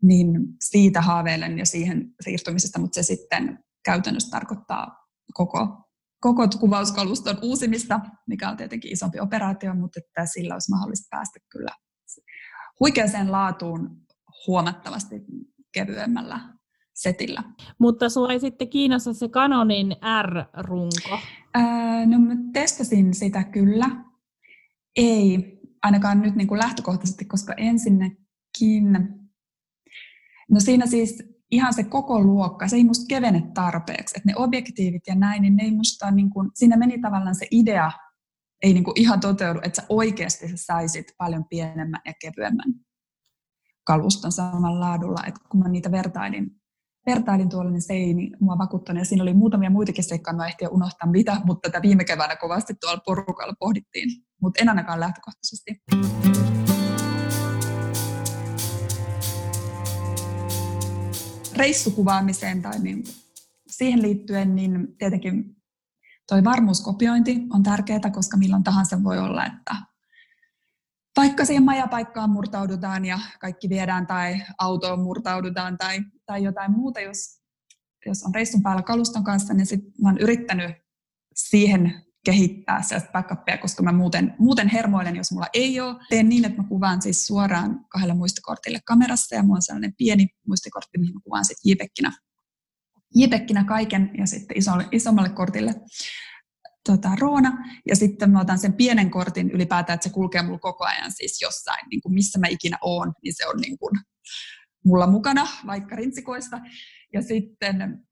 Niin siitä haaveilen ja siihen siirtymisestä, mutta se sitten käytännössä tarkoittaa koko, koko kuvauskaluston uusimista, mikä on tietenkin isompi operaatio, mutta että sillä olisi mahdollista päästä kyllä huikeaseen laatuun huomattavasti kevyemmällä setillä. Mutta sulla ei sitten kiinnosta se Canonin R-runko? Ää, no mä testasin sitä kyllä. Ei, ainakaan nyt niin kuin lähtökohtaisesti, koska ensinnäkin, no siinä siis ihan se koko luokka, se ei musta kevene tarpeeksi. Että ne objektiivit ja näin, niin ne ei musta, niin kuin, siinä meni tavallaan se idea, ei niin kuin ihan toteudu, että sä oikeasti saisit paljon pienemmän ja kevyemmän kaluston samalla laadulla. Että kun mä niitä vertailin, vertailin tuolla, niin se ei niin mua vakuuttanut. Ja siinä oli muutamia muitakin seikkoja, mä ehtiä unohtaa mitä, mutta tätä viime keväänä kovasti tuolla porukalla pohdittiin. Mutta en ainakaan lähtökohtaisesti. reissukuvaamiseen tai niin siihen liittyen, niin tietenkin toi varmuuskopiointi on tärkeää, koska milloin tahansa voi olla, että vaikka siihen majapaikkaan murtaudutaan ja kaikki viedään tai autoon murtaudutaan tai, tai jotain muuta, jos, jos on reissun päällä kaluston kanssa, niin sitten mä oon yrittänyt siihen kehittää sellaista backupia, koska mä muuten, muuten hermoilen, jos mulla ei ole. Teen niin, että mä kuvaan siis suoraan kahdella muistikortille kamerassa ja mulla on sellainen pieni muistikortti, mihin mä kuvaan sitten JPEGinä, JPEGinä kaiken ja sitten isolle, isommalle kortille tota, Roona. Ja sitten mä otan sen pienen kortin ylipäätään, että se kulkee mulla koko ajan siis jossain, niin kuin missä mä ikinä oon, niin se on niin kuin mulla mukana, vaikka rintsikoista. Ja sitten,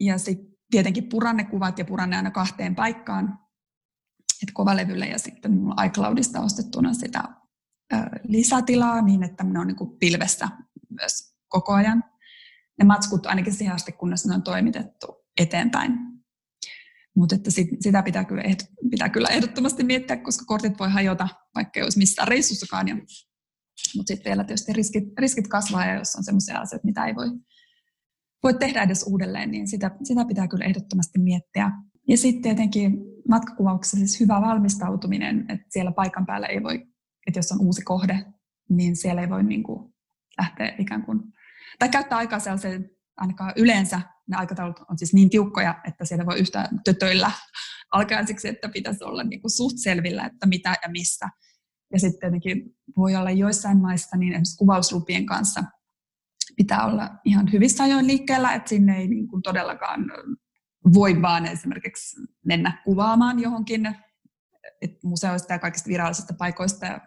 ja sitten tietenkin purannekuvat ja puranne aina kahteen paikkaan, että kovalevyllä ja sitten mulla iCloudista ostettuna sitä lisätilaa niin, että ne on niin kuin pilvessä myös koko ajan. Ne matskut ainakin siihen asti, kunnes ne on toimitettu eteenpäin. Mutta että sit, sitä pitää kyllä, pitää kyllä ehdottomasti miettiä, koska kortit voi hajota, vaikka ei olisi missään reissussakaan. Ja, mutta sitten vielä tietysti riskit, riskit kasvaa, ja jos on sellaisia asioita, mitä ei voi, voi tehdä edes uudelleen, niin sitä, sitä pitää kyllä ehdottomasti miettiä. Ja sitten tietenkin matkakuvauksessa siis hyvä valmistautuminen, että siellä paikan päällä ei voi, että jos on uusi kohde, niin siellä ei voi niin kuin lähteä ikään kuin, tai käyttää aikaa sellaiseen, ainakaan yleensä ne aikataulut on siis niin tiukkoja, että siellä voi yhtään tötöillä alkaen siksi, että pitäisi olla niin kuin suht selvillä, että mitä ja missä. Ja sitten tietenkin voi olla joissain maissa, niin esimerkiksi kuvauslupien kanssa pitää olla ihan hyvissä ajoin liikkeellä, että sinne ei niin kuin todellakaan voi vaan esimerkiksi mennä kuvaamaan johonkin että museoista ja kaikista virallisista paikoista ja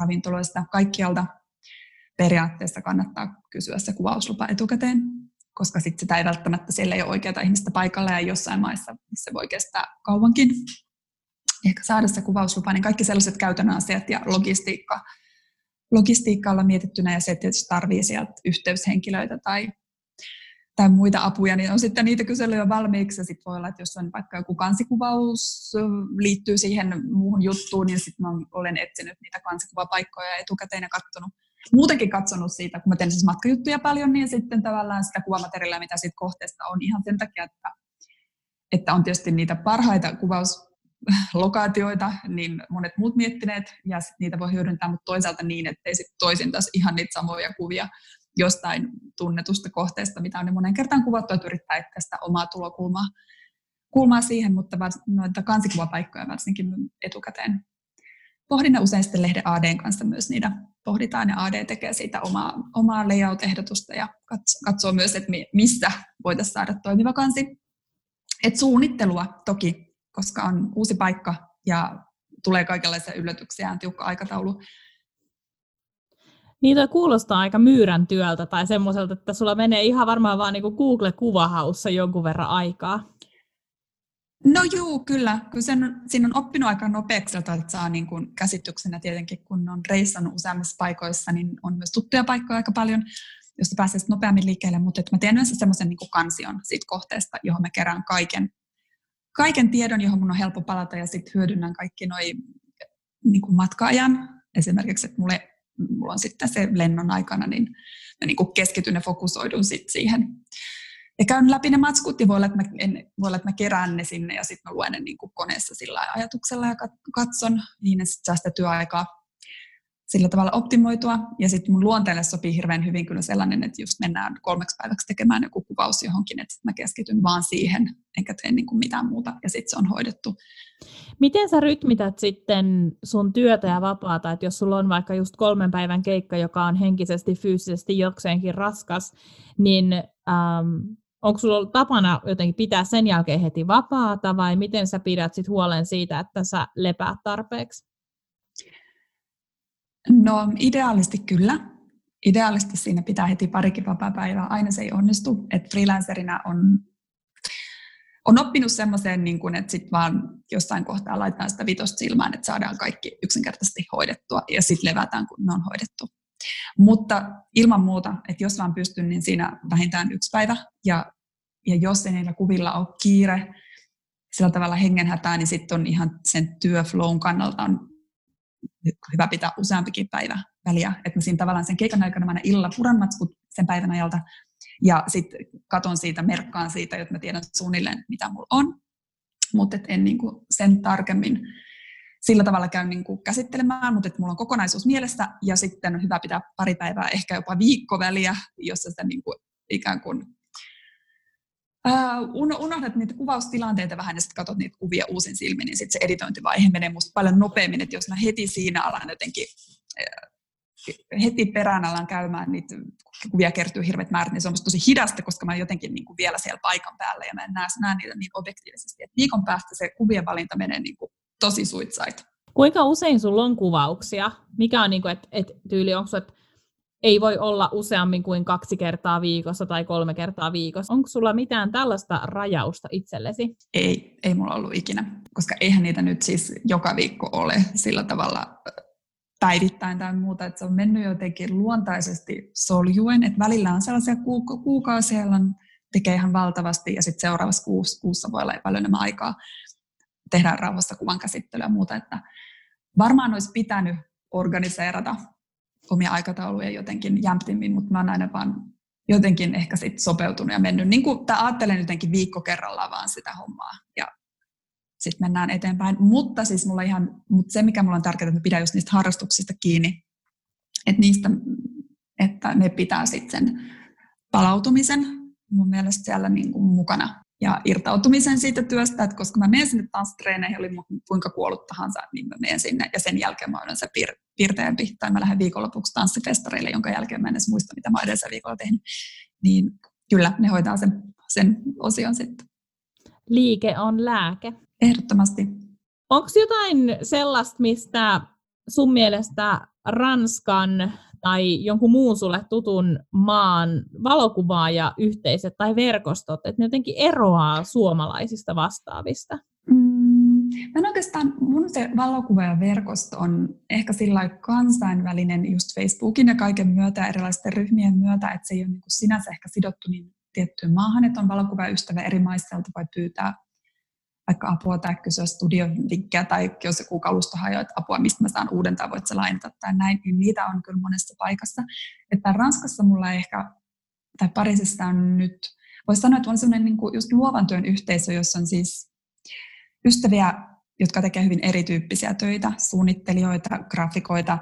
ravintoloista, kaikkialta periaatteessa kannattaa kysyä se kuvauslupa etukäteen, koska sitten sitä ei välttämättä siellä ei ole oikeaa ihmistä paikalla ja jossain maissa se voi kestää kauankin. Ehkä saada se kuvauslupa, niin kaikki sellaiset käytännön asiat ja logistiikka, logistiikka olla mietittynä ja se tietysti tarvii sieltä yhteyshenkilöitä tai tai muita apuja, niin on sitten niitä kyselyjä valmiiksi. Sitten voi olla, että jos on vaikka joku kansikuvaus liittyy siihen muuhun juttuun, niin sitten olen etsinyt niitä kansikuvapaikkoja etukäteen ja katsonut, muutenkin katsonut siitä, kun mä teen siis matkajuttuja paljon, niin sitten tavallaan sitä kuvamateriaalia, mitä siitä kohteesta on ihan sen takia, että, että on tietysti niitä parhaita kuvauslokaatioita, niin monet muut miettineet, ja niitä voi hyödyntää, mutta toisaalta niin, ettei sitten toisin taas ihan niitä samoja kuvia jostain tunnetusta kohteesta, mitä on niin monen kertaan kuvattu, että yrittää etsiä sitä omaa tulokulmaa kulmaa siihen, mutta noita kansikuvapaikkoja varsinkin etukäteen pohdin ne usein sitten lehden ADn kanssa myös niitä pohditaan ja AD tekee siitä omaa, omaa layout-ehdotusta ja katsoo, katsoo myös, että mistä voitaisiin saada toimiva kansi. Et suunnittelua toki, koska on uusi paikka ja tulee kaikenlaisia yllätyksiä, on tiukka aikataulu. Niitä kuulostaa aika myyrän työltä tai semmoiselta, että sulla menee ihan varmaan vaan niin Google-kuvahaussa jonkun verran aikaa. No juu, kyllä. Kyllä sen, siinä on oppinut aika nopeaksi, että saa niin kuin käsityksenä tietenkin, kun on reissannut useammissa paikoissa, niin on myös tuttuja paikkoja aika paljon, josta pääsee nopeammin liikkeelle, mutta että mä teen myös semmoisen niin kansion siitä kohteesta, johon mä kerään kaiken, kaiken tiedon, johon mun on helppo palata ja sitten hyödynnän kaikki noi niin kuin matka-ajan. Esimerkiksi, että mulle, mulla on sitten se lennon aikana, niin mä niin kuin keskityn ja fokusoidun sit siihen ja käyn läpi ne matskut ja voi olla, että mä, en, voi olla, että mä kerään ne sinne ja sitten mä luen ne niin kuin koneessa sillä ajatuksella ja katson, niin ne sitten saa sitä työaikaa sillä tavalla optimoitua. Ja sitten mun luonteelle sopii hirveän hyvin kyllä sellainen, että just mennään kolmeksi päiväksi tekemään joku kuvaus johonkin, että mä keskityn vaan siihen, enkä tee niin kuin mitään muuta, ja sitten se on hoidettu. Miten sä rytmität sitten sun työtä ja vapaata, että jos sulla on vaikka just kolmen päivän keikka, joka on henkisesti, fyysisesti jokseenkin raskas, niin ähm, onko sulla tapana jotenkin pitää sen jälkeen heti vapaata vai miten sä pidät sit huolen siitä, että sä lepäät tarpeeksi? No ideaalisti kyllä. Ideaalisti siinä pitää heti parikin vapaa-päivää. Aina se ei onnistu. Et freelancerina on, on oppinut semmoiseen, niin kun, että sitten vaan jossain kohtaa laitetaan sitä vitosta silmään, että saadaan kaikki yksinkertaisesti hoidettua ja sitten levätään, kun ne on hoidettu. Mutta ilman muuta, että jos vaan pystyn, niin siinä vähintään yksi päivä. Ja, ja jos ei niillä kuvilla ole kiire, sillä tavalla hengenhätää, niin sitten on ihan sen työflown kannalta on hyvä pitää useampikin päivä väliä. Että mä siinä tavallaan sen keikan aikana mä aina illalla puran matskut sen päivän ajalta ja sitten katon siitä, merkkaan siitä, jotta mä tiedän suunnilleen, mitä mulla on. Mutta en niinku sen tarkemmin sillä tavalla käyn niinku käsittelemään, mutta että mulla on kokonaisuus mielessä ja sitten on hyvä pitää pari päivää, ehkä jopa viikko väliä, jossa sitä niinku ikään kuin Uh, unohdat niitä kuvaustilanteita vähän ja sitten katsot niitä kuvia uusin silmin, niin sitten se editointivaihe menee musta paljon nopeammin, että jos mä heti siinä alan jotenkin heti perään alan käymään, niitä kuvia kertyy hirveät määrät, niin se on musta tosi hidasta, koska mä jotenkin niin kuin vielä siellä paikan päällä ja mä en näe, näe niitä niin objektiivisesti. Et viikon päästä se kuvien valinta menee niin kuin tosi suitsaita. Kuinka usein sulla on kuvauksia? Mikä on, niin kuin, että et, tyyli, onko että ei voi olla useammin kuin kaksi kertaa viikossa tai kolme kertaa viikossa. Onko sulla mitään tällaista rajausta itsellesi? Ei, ei mulla ollut ikinä, koska eihän niitä nyt siis joka viikko ole sillä tavalla päivittäin tai muuta, että se on mennyt jotenkin luontaisesti soljuen, että välillä on sellaisia kuukausia, joilla tekee ihan valtavasti ja sitten seuraavassa kuussa, kuussa voi olla paljon enemmän aikaa tehdä rauhassa kuvan käsittelyä ja muuta, että varmaan olisi pitänyt organiseerata omia aikatauluja jotenkin jämptimmin, mutta mä oon aina vaan jotenkin ehkä sit sopeutunut ja mennyt, niin kuin, tai ajattelen jotenkin viikko kerrallaan vaan sitä hommaa ja sitten mennään eteenpäin. Mutta siis mulla ihan, mutta se mikä mulla on tärkeää, että mä pidän just niistä harrastuksista kiinni, että niistä, että ne pitää sitten sen palautumisen mun mielestä siellä niin kuin mukana ja irtautumisen siitä työstä, että koska mä menen sinne tanssitreeneihin, oli kuinka kuollut tahansa, niin mä menen sinne ja sen jälkeen mä olen se pir- pirteempi, tai mä lähden viikonlopuksi tanssifestareille, jonka jälkeen mä en edes muista, mitä mä edellisellä viikolla tehnyt, niin kyllä ne hoitaa sen, sen osion sitten. Liike on lääke. Ehdottomasti. Onko jotain sellaista, mistä sun mielestä Ranskan tai jonkun muun sulle tutun maan valokuvaaja yhteisöt tai verkostot, että ne jotenkin eroaa suomalaisista vastaavista? Mm, mä oikeastaan, mun se verkosto on ehkä sillä kansainvälinen just Facebookin ja kaiken myötä, erilaisten ryhmien myötä, että se ei ole niin sinänsä ehkä sidottu niin tiettyyn maahan, että on valokuvaystävä eri maissa, voi pyytää vaikka apua tai kysyä studiovinkkejä tai jos joku kalusto hajoaa, että apua, mistä mä saan uuden tai voit sä lainata tai näin, niin niitä on kyllä monessa paikassa. Että Ranskassa mulla ehkä, tai Pariisissa on nyt, voisi sanoa, että on sellainen niin kuin just luovan työn yhteisö, jossa on siis ystäviä, jotka tekee hyvin erityyppisiä töitä, suunnittelijoita, grafikoita,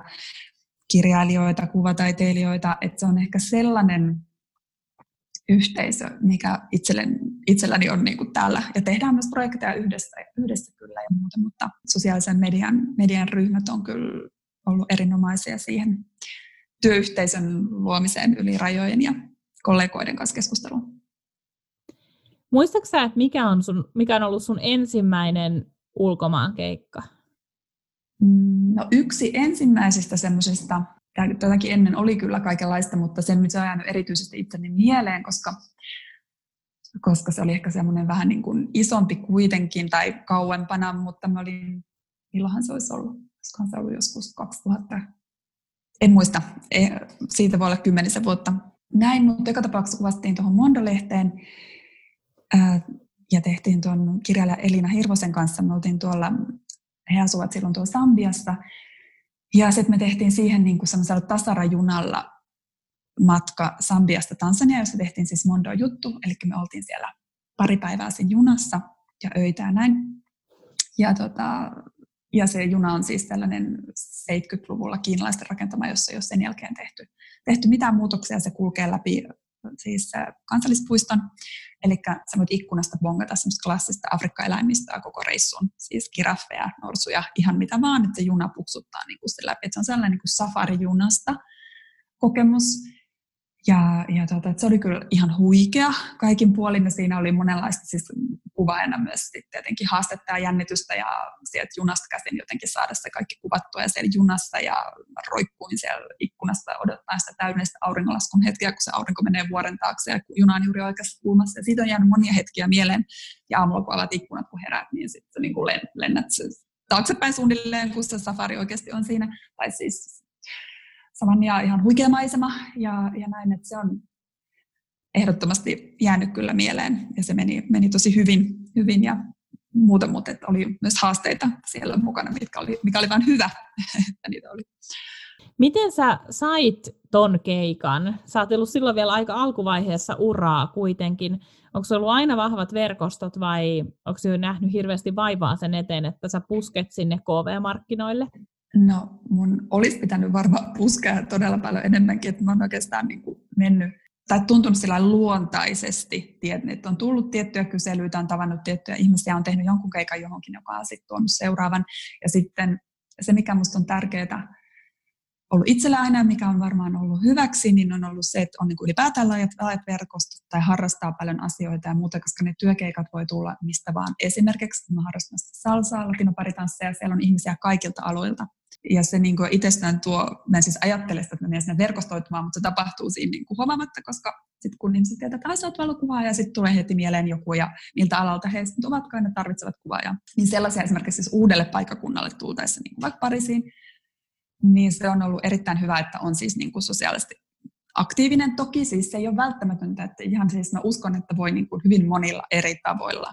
kirjailijoita, kuvataiteilijoita, että se on ehkä sellainen yhteisö, mikä itsellen, itselläni on niin kuin täällä. Ja tehdään myös projekteja yhdessä, yhdessä kyllä ja muuta, mutta sosiaalisen median, median ryhmät on kyllä ollut erinomaisia siihen työyhteisön luomiseen yli rajojen ja kollegoiden kanssa keskusteluun. Muistatko sä, että mikä on, sun, mikä on ollut sun ensimmäinen ulkomaankeikka? Mm, no yksi ensimmäisistä semmoisista, tätäkin ennen oli kyllä kaikenlaista, mutta se, mitä on jäänyt erityisesti itseni mieleen, koska, koska se oli ehkä semmoinen vähän niin kuin isompi kuitenkin tai kauempana, mutta mä olin, milloinhan se olisi ollut? Olisikohan se ollut joskus 2000, en muista, e, siitä voi olla kymmenisen vuotta näin, mutta joka tapauksessa kuvattiin tuohon Mondo-lehteen ja tehtiin tuon kirjailija Elina Hirvosen kanssa, me oltiin tuolla, he asuvat silloin tuolla Sambiassa, ja sitten me tehtiin siihen niin kuin tasarajunalla matka Sambiasta Tansania, jossa tehtiin siis Mondo-juttu, eli me oltiin siellä pari päivää siinä junassa ja öitä näin. Ja, tota, ja se juna on siis tällainen 70-luvulla kiinalaisten rakentama, jossa ei ole sen jälkeen tehty, tehty mitään muutoksia. Se kulkee läpi siis kansallispuiston, eli sä voit ikkunasta bongata semmoista klassista Afrikka-eläimistöä koko reissun, siis kiraffeja, norsuja, ihan mitä vaan, että se juna puksuttaa niin kuin läpi. Että se on sellainen niin kuin safari-junasta kokemus, ja, ja tota, se oli kyllä ihan huikea kaikin puolin, ja siinä oli monenlaista siis kuvaajana myös tietenkin haastetta ja jännitystä, ja sieltä junasta käsin jotenkin saada se kaikki kuvattua, ja siellä junassa, ja roikkuin siellä ikkunasta odottaa sitä täydellistä auringonlaskun hetkeä, kun se aurinko menee vuoren taakse, ja juna on juuri oikeassa kulmassa, ja siitä on jäänyt monia hetkiä mieleen, ja aamulla kun alat ikkunat, kun heräät, niin sitten niin lennät taaksepäin suunnilleen, kun se safari oikeasti on siinä, tai siis savannia ihan huikea maisema ja, ja näin, että se on ehdottomasti jäänyt kyllä mieleen ja se meni, meni tosi hyvin, hyvin ja muuta, mutta että oli myös haasteita siellä mukana, mitkä oli, mikä oli vain hyvä, että niitä oli. Miten sä sait ton keikan? Sä oot ollut silloin vielä aika alkuvaiheessa uraa kuitenkin. Onko se ollut aina vahvat verkostot vai onko se nähnyt hirveästi vaivaa sen eteen, että sä pusket sinne KV-markkinoille? No mun olisi pitänyt varmaan puskea todella paljon enemmänkin, että mä oon oikeastaan niin kuin mennyt tai tuntunut sillä luontaisesti, että on tullut tiettyjä kyselyitä, on tavannut tiettyjä ihmisiä, on tehnyt jonkun keikan johonkin, joka on sitten tuonut seuraavan. Ja sitten se, mikä minusta on tärkeää ollut itsellä aina, mikä on varmaan ollut hyväksi, niin on ollut se, että on niin kuin ylipäätään laajat, laajat verkostot tai harrastaa paljon asioita ja muuta, koska ne työkeikat voi tulla mistä vaan. Esimerkiksi mä harrastan salsaa, latinoparitanssea, siellä on ihmisiä kaikilta aloilta. Ja se niin kuin itsestään tuo, mä en siis ajattele sitä, että menen sinne verkostoitumaan, mutta se tapahtuu siinä niin kuin huomaamatta, koska sitten kun ihmiset tietää, että sä oot ja sitten tulee heti mieleen joku ja miltä alalta he sitten ovatkaan ne tarvitsevat kuvaa. Niin sellaisia esimerkiksi siis uudelle paikkakunnalle tultaessa, niin kuin vaikka Pariisiin, niin se on ollut erittäin hyvä, että on siis niin kuin sosiaalisesti aktiivinen. Toki siis se ei ole välttämätöntä, että ihan siis mä uskon, että voi niin kuin hyvin monilla eri tavoilla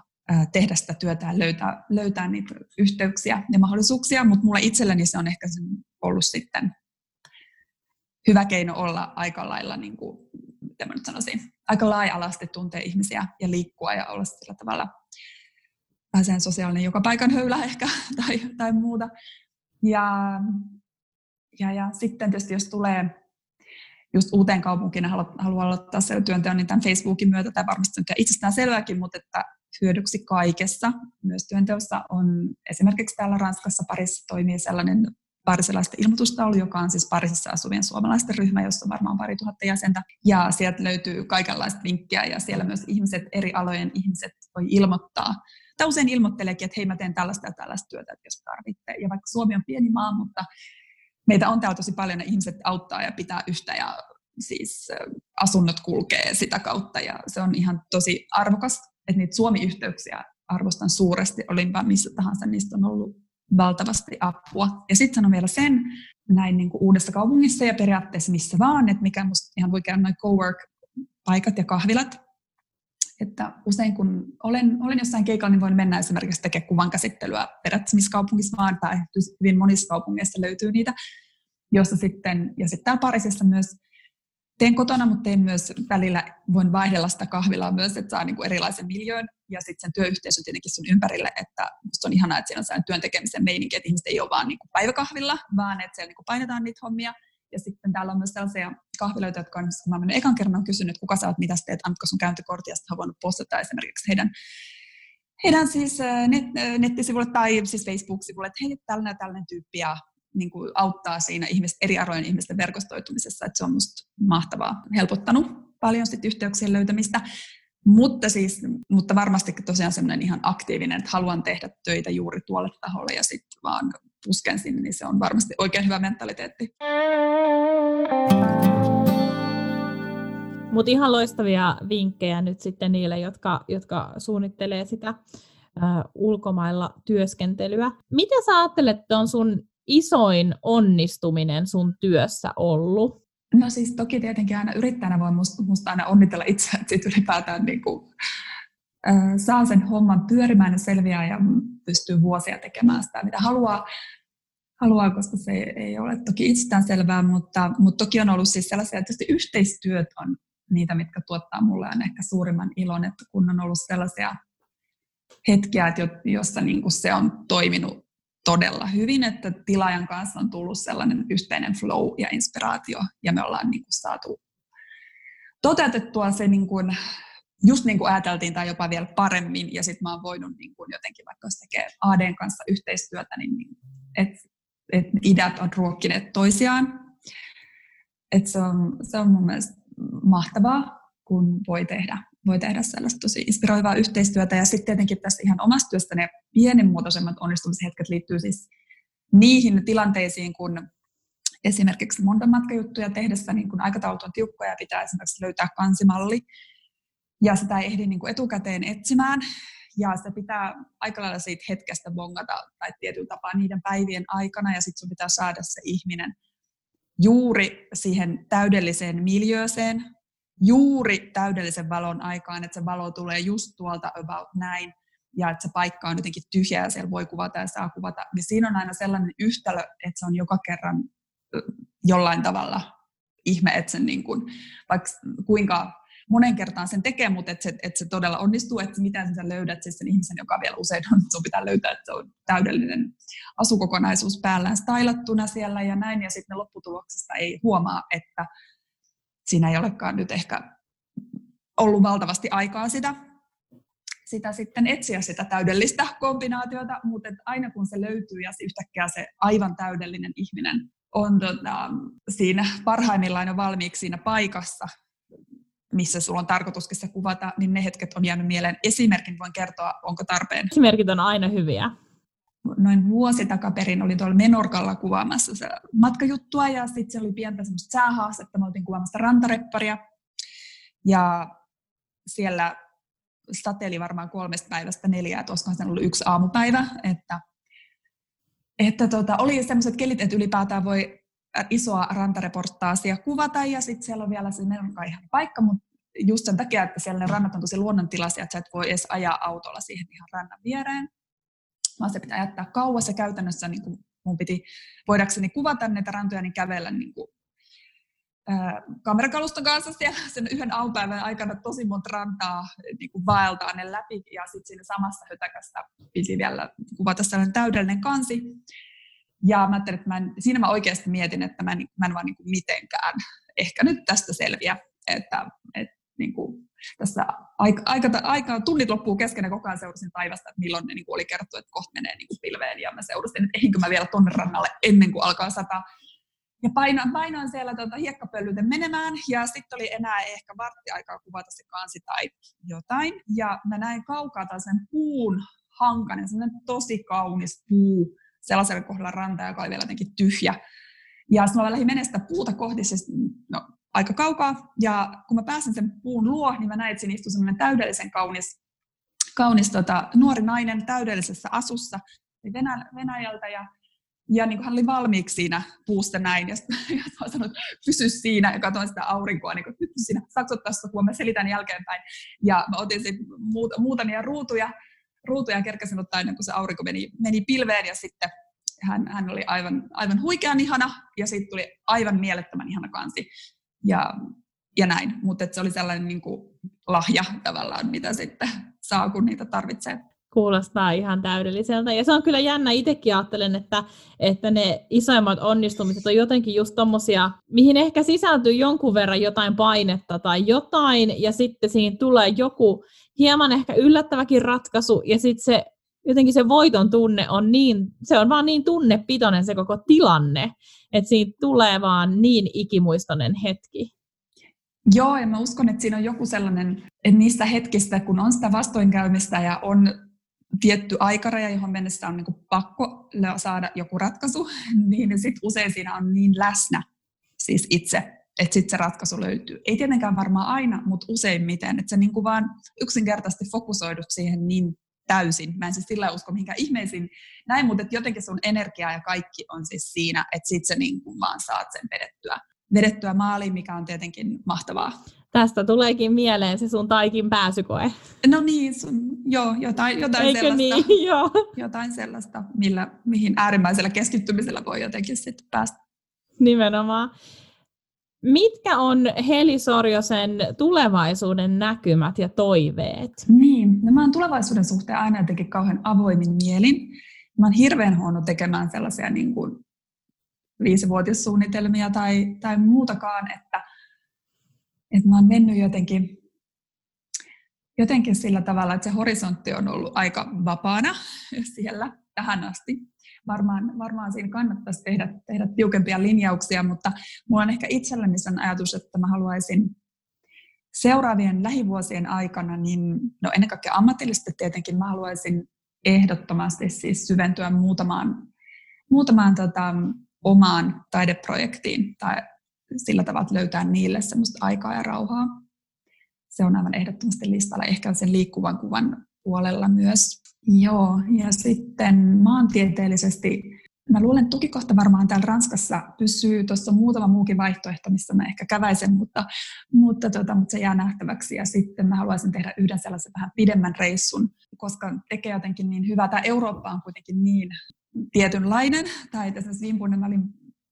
tehdä sitä työtä ja löytää, löytää niitä yhteyksiä ja mahdollisuuksia, mutta mulle itselleni se on ehkä ollut sitten hyvä keino olla aika lailla, niin kuin, mitä mä nyt sanoisin, aika laaja-alasti tuntea ihmisiä ja liikkua ja olla sillä tavalla pääseen sosiaalinen joka paikan höylä ehkä tai, tai muuta. Ja, ja, ja sitten tietysti jos tulee just uuteen kaupunkiin haluaa aloittaa siellä työnteon, niin tämän Facebookin myötä tämä varmasti on itsestään selväkin, mutta että hyödyksi kaikessa. Myös työnteossa on esimerkiksi täällä Ranskassa Parissa toimii sellainen parisilaisten ilmoitustaulu, joka on siis Pariisissa asuvien suomalaisten ryhmä, jossa on varmaan pari tuhatta jäsentä. Ja sieltä löytyy kaikenlaista linkkiä ja siellä myös ihmiset, eri alojen ihmiset voi ilmoittaa. Tai usein ilmoitteleekin, että hei mä teen tällaista ja tällaista työtä, että jos tarvitte. Ja vaikka Suomi on pieni maa, mutta meitä on täällä tosi paljon ja ihmiset auttaa ja pitää yhtä ja siis asunnot kulkee sitä kautta ja se on ihan tosi arvokas että niitä Suomi-yhteyksiä arvostan suuresti, olinpa missä tahansa, niistä on ollut valtavasti apua. Ja sitten sanon vielä sen, näin niin kuin uudessa kaupungissa ja periaatteessa missä vaan, että mikä musta ihan voi käydä noin cowork-paikat ja kahvilat, että usein kun olen, olen jossain keikalla, niin voin mennä esimerkiksi tekemään kuvan käsittelyä periaatteessa missä kaupungissa vaan, tai hyvin monissa kaupungeissa löytyy niitä, jossa sitten, ja sitten täällä Pariisissa myös teen kotona, mutta teen myös välillä, voin vaihdella sitä kahvilaa myös, että saa niin kuin erilaisen miljoon. Ja sitten sen työyhteisön tietenkin sun ympärille, että musta on ihanaa, että siinä on sellainen työn tekemisen meininki, että ihmiset ei ole vaan niin kuin päiväkahvilla, vaan että siellä niin kuin painetaan niitä hommia. Ja sitten täällä on myös sellaisia kahviloita, jotka on, mä olen ekan kerran on kysynyt, kuka sä oot, mitä sä teet, annatko sun käyntikortti, ja sitten voinut postata esimerkiksi heidän heidän siis net, nettisivulle tai siis Facebook-sivulle, että hei, tällainen tällainen tyyppi ja niin kuin auttaa siinä ihmiset, eri arojen ihmisten verkostoitumisessa, että se on musta mahtavaa, helpottanut paljon sit yhteyksien löytämistä. Mutta, siis, mutta varmasti tosiaan semmoinen ihan aktiivinen, että haluan tehdä töitä juuri tuolle taholle ja sitten vaan pusken sinne, niin se on varmasti oikein hyvä mentaliteetti. Mutta ihan loistavia vinkkejä nyt sitten niille, jotka, jotka suunnittelee sitä ulkomailla työskentelyä. Mitä sä ajattelet, että on sun isoin onnistuminen sun työssä ollut? No siis toki tietenkin aina yrittäjänä voi musta, musta aina onnitella itse, että sit ylipäätään niin kuin, äh, saa sen homman pyörimään ja selviää ja pystyy vuosia tekemään sitä, mitä haluaa, haluaa koska se ei ole toki itsestään selvää, mutta, mutta toki on ollut siis sellaisia, että tietysti yhteistyöt on niitä, mitkä tuottaa mulle on ehkä suurimman ilon, että kun on ollut sellaisia hetkiä, että jossa niin kuin se on toiminut todella hyvin, että tilaajan kanssa on tullut sellainen yhteinen flow ja inspiraatio, ja me ollaan niin kuin saatu toteutettua se niin kuin, just niin kuin ajateltiin tai jopa vielä paremmin, ja sitten mä oon voinut niin kuin jotenkin, vaikka jos tekee ADn kanssa yhteistyötä, niin, niin että et ideat on ruokkineet toisiaan. Et se, on, se on mun mielestä mahtavaa, kun voi tehdä, voi tehdä sellaista tosi inspiroivaa yhteistyötä. Ja sitten tietenkin tässä ihan omasta työstä ne pienimuotoisemmat onnistumishetket liittyy siis niihin tilanteisiin, kun esimerkiksi monta matkajuttuja tehdessä niin kun aikataulut on tiukkoja ja pitää esimerkiksi löytää kansimalli, ja sitä ei ehdi niin etukäteen etsimään, ja se pitää aika lailla siitä hetkestä bongata tai tietyllä tapaa niiden päivien aikana, ja sitten sun pitää saada se ihminen juuri siihen täydelliseen miljööseen, juuri täydellisen valon aikaan, että se valo tulee just tuolta about näin, ja että se paikka on jotenkin tyhjä ja siellä voi kuvata ja saa kuvata, niin siinä on aina sellainen yhtälö, että se on joka kerran jollain tavalla ihme, että sen niin kuin, vaikka kuinka monen kertaan sen tekee, mutta että se, että se todella onnistuu, että miten sä löydät siis sen ihmisen, joka vielä usein on, sun pitää löytää, että se on täydellinen asukokonaisuus päällään stylattuna siellä ja näin, ja sitten lopputuloksesta ei huomaa, että siinä ei olekaan nyt ehkä ollut valtavasti aikaa sitä, sitä sitten etsiä sitä täydellistä kombinaatiota, mutta aina kun se löytyy ja yhtäkkiä se aivan täydellinen ihminen on tota, siinä parhaimmillaan jo valmiiksi siinä paikassa, missä sulla on tarkoituskin se kuvata, niin ne hetket on jäänyt mieleen. Esimerkin voin kertoa, onko tarpeen. Esimerkit on aina hyviä. Noin vuosi takaperin olin tuolla Menorkalla kuvaamassa se matkajuttua ja sitten se oli pientä semmoista säähaastetta. Me oltiin kuvaamassa rantarepparia ja siellä sateeli varmaan kolmesta päivästä neljää, että olisikohan ollut yksi aamupäivä, että, että tota, oli sellaiset kelit, että ylipäätään voi isoa rantareportaasia kuvata ja sitten siellä on vielä se melko ihan paikka, mutta just sen takia, että siellä ne rannat on tosi luonnontilaisia, että sä et voi edes ajaa autolla siihen ihan rannan viereen, vaan se pitää jättää kauas ja käytännössä niin kuin mun piti, voidakseni kuvata näitä rantoja, niin kävellä niin kuin, ää, kamerakaluston kanssa siellä sen yhden aamupäivän aikana tosi monta rantaa niin kuin vaeltaa ne läpi ja sitten siinä samassa hötäkässä piti vielä kuvata sellainen täydellinen kansi. Ja mä ajattelin, että mä en, siinä mä oikeasti mietin, että mä en, mä en vaan niin kuin mitenkään ehkä nyt tästä selviä, että, että niin kuin tässä aika, aika, aika, tunnit loppuu kesken ja koko ajan seurasin taivasta, että milloin ne niin kuin oli kerrottu, että kohta menee niin kuin pilveen ja mä seurasin, että ehinkö mä vielä tonne rannalle ennen kuin alkaa sataa. Ja painoin, painoin siellä tuota hiekkapölyten menemään ja sitten oli enää ehkä vartti aikaa kuvata se kansi tai jotain. Ja mä näin kaukaa sen puun hankanen, semmoinen tosi kaunis puu, sellaisella kohdalla rantaa, joka oli vielä jotenkin tyhjä. Ja sitten mä lähdin menemään sitä puuta kohti, siis, no, aika kaukaa. Ja kun mä pääsin sen puun luo, niin mä näin, että siinä istui semmoinen täydellisen kaunis, kaunis tota, nuori nainen täydellisessä asussa Venä, Venäjältä. Ja, ja niin hän oli valmiiksi siinä puusta näin. Ja sitten mä sanoin, että pysy siinä ja katsoin sitä aurinkoa, niin kuin, nyt siinä, saako tässä, kun mä selitän jälkeenpäin. Ja mä otin sitten muutamia ruutuja ruutuja kerkesin ottaa ennen kuin se aurinko meni, meni pilveen ja sitten hän, hän oli aivan, aivan huikean ihana ja sitten tuli aivan mielettömän ihana kansi ja, ja näin. Mutta se oli sellainen niin kuin lahja tavallaan, mitä sitten saa, kun niitä tarvitsee. Kuulostaa ihan täydelliseltä. Ja se on kyllä jännä, itsekin ajattelen, että, että ne isoimmat onnistumiset on jotenkin just tommosia, mihin ehkä sisältyy jonkun verran jotain painetta tai jotain, ja sitten siinä tulee joku hieman ehkä yllättäväkin ratkaisu, ja sitten se jotenkin se voiton tunne on niin, se on vaan niin tunnepitoinen se koko tilanne, että siitä tulee vaan niin ikimuistoinen hetki. Joo, ja mä uskon, että siinä on joku sellainen, että niissä hetkistä, kun on sitä vastoinkäymistä ja on tietty aikaraja, johon mennessä on niin pakko saada joku ratkaisu, niin sitten usein siinä on niin läsnä siis itse, että sitten se ratkaisu löytyy. Ei tietenkään varmaan aina, mutta useimmiten, että sä niin kuin vaan yksinkertaisesti fokusoidut siihen niin täysin. Mä en siis sillä usko mihinkään ihmeisiin näin, mutta että jotenkin sun energia ja kaikki on siis siinä, että sit sä niin kuin vaan saat sen vedettyä, vedettyä maaliin, mikä on tietenkin mahtavaa. Tästä tuleekin mieleen se sun taikin pääsykoe. No niin, sun, joo, jotain, jotain Eikö sellaista. Niin? Joo. Jotain sellaista, millä, mihin äärimmäisellä keskittymisellä voi jotenkin sitten päästä. Nimenomaan. Mitkä on Heli Sorjosen tulevaisuuden näkymät ja toiveet? Niin, no mä oon tulevaisuuden suhteen aina jotenkin kauhean avoimin mielin. Mä oon hirveän huono tekemään sellaisia niin kuin viisivuotissuunnitelmia tai, tai muutakaan, että, että mä oon mennyt jotenkin, jotenkin sillä tavalla, että se horisontti on ollut aika vapaana siellä tähän asti varmaan, varmaan siinä kannattaisi tehdä, tehdä tiukempia linjauksia, mutta minulla on ehkä itselläni sen ajatus, että mä haluaisin seuraavien lähivuosien aikana, niin no ennen kaikkea ammatillisesti tietenkin mä haluaisin ehdottomasti siis syventyä muutamaan, muutamaan tota, omaan taideprojektiin tai sillä tavalla, että löytää niille semmoista aikaa ja rauhaa. Se on aivan ehdottomasti listalla, ehkä sen liikkuvan kuvan puolella myös. Joo, ja sitten maantieteellisesti, mä luulen, että tukikohta varmaan täällä Ranskassa pysyy. Tuossa on muutama muukin vaihtoehto, missä mä ehkä käväisen, mutta, mutta, tota, mutta se jää nähtäväksi. Ja sitten mä haluaisin tehdä yhden sellaisen vähän pidemmän reissun, koska tekee jotenkin niin hyvää. Tämä Eurooppa on kuitenkin niin tietynlainen. Tai tässä viime mä olin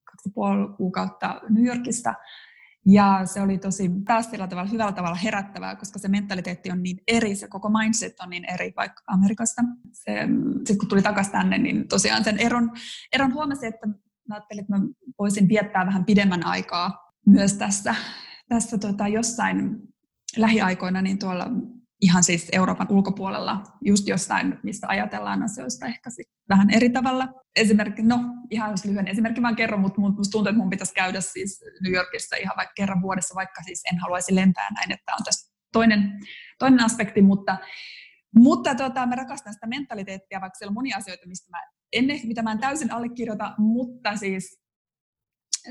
kaksi puoli kuukautta New Yorkista, ja se oli tosi taas sillä tavalla hyvällä tavalla herättävää, koska se mentaliteetti on niin eri, se koko mindset on niin eri vaikka Amerikasta. Sitten kun tuli takaisin tänne, niin tosiaan sen eron, eron huomasin, että mä ajattelin, että mä voisin viettää vähän pidemmän aikaa myös tässä, tässä tota, jossain lähiaikoina niin tuolla ihan siis Euroopan ulkopuolella, just jossain, mistä ajatellaan asioista ehkä sit vähän eri tavalla. Esimerkki, no ihan jos lyhyen esimerkki vaan kerron, mutta musta tuntuu, että mun pitäisi käydä siis New Yorkissa ihan vaikka kerran vuodessa, vaikka siis en haluaisi lentää näin, että on tässä toinen, toinen aspekti, mutta mutta tota, mä rakastan sitä mentaliteettia, vaikka siellä on monia asioita, mistä mä en, mitä mä en täysin allekirjoita, mutta siis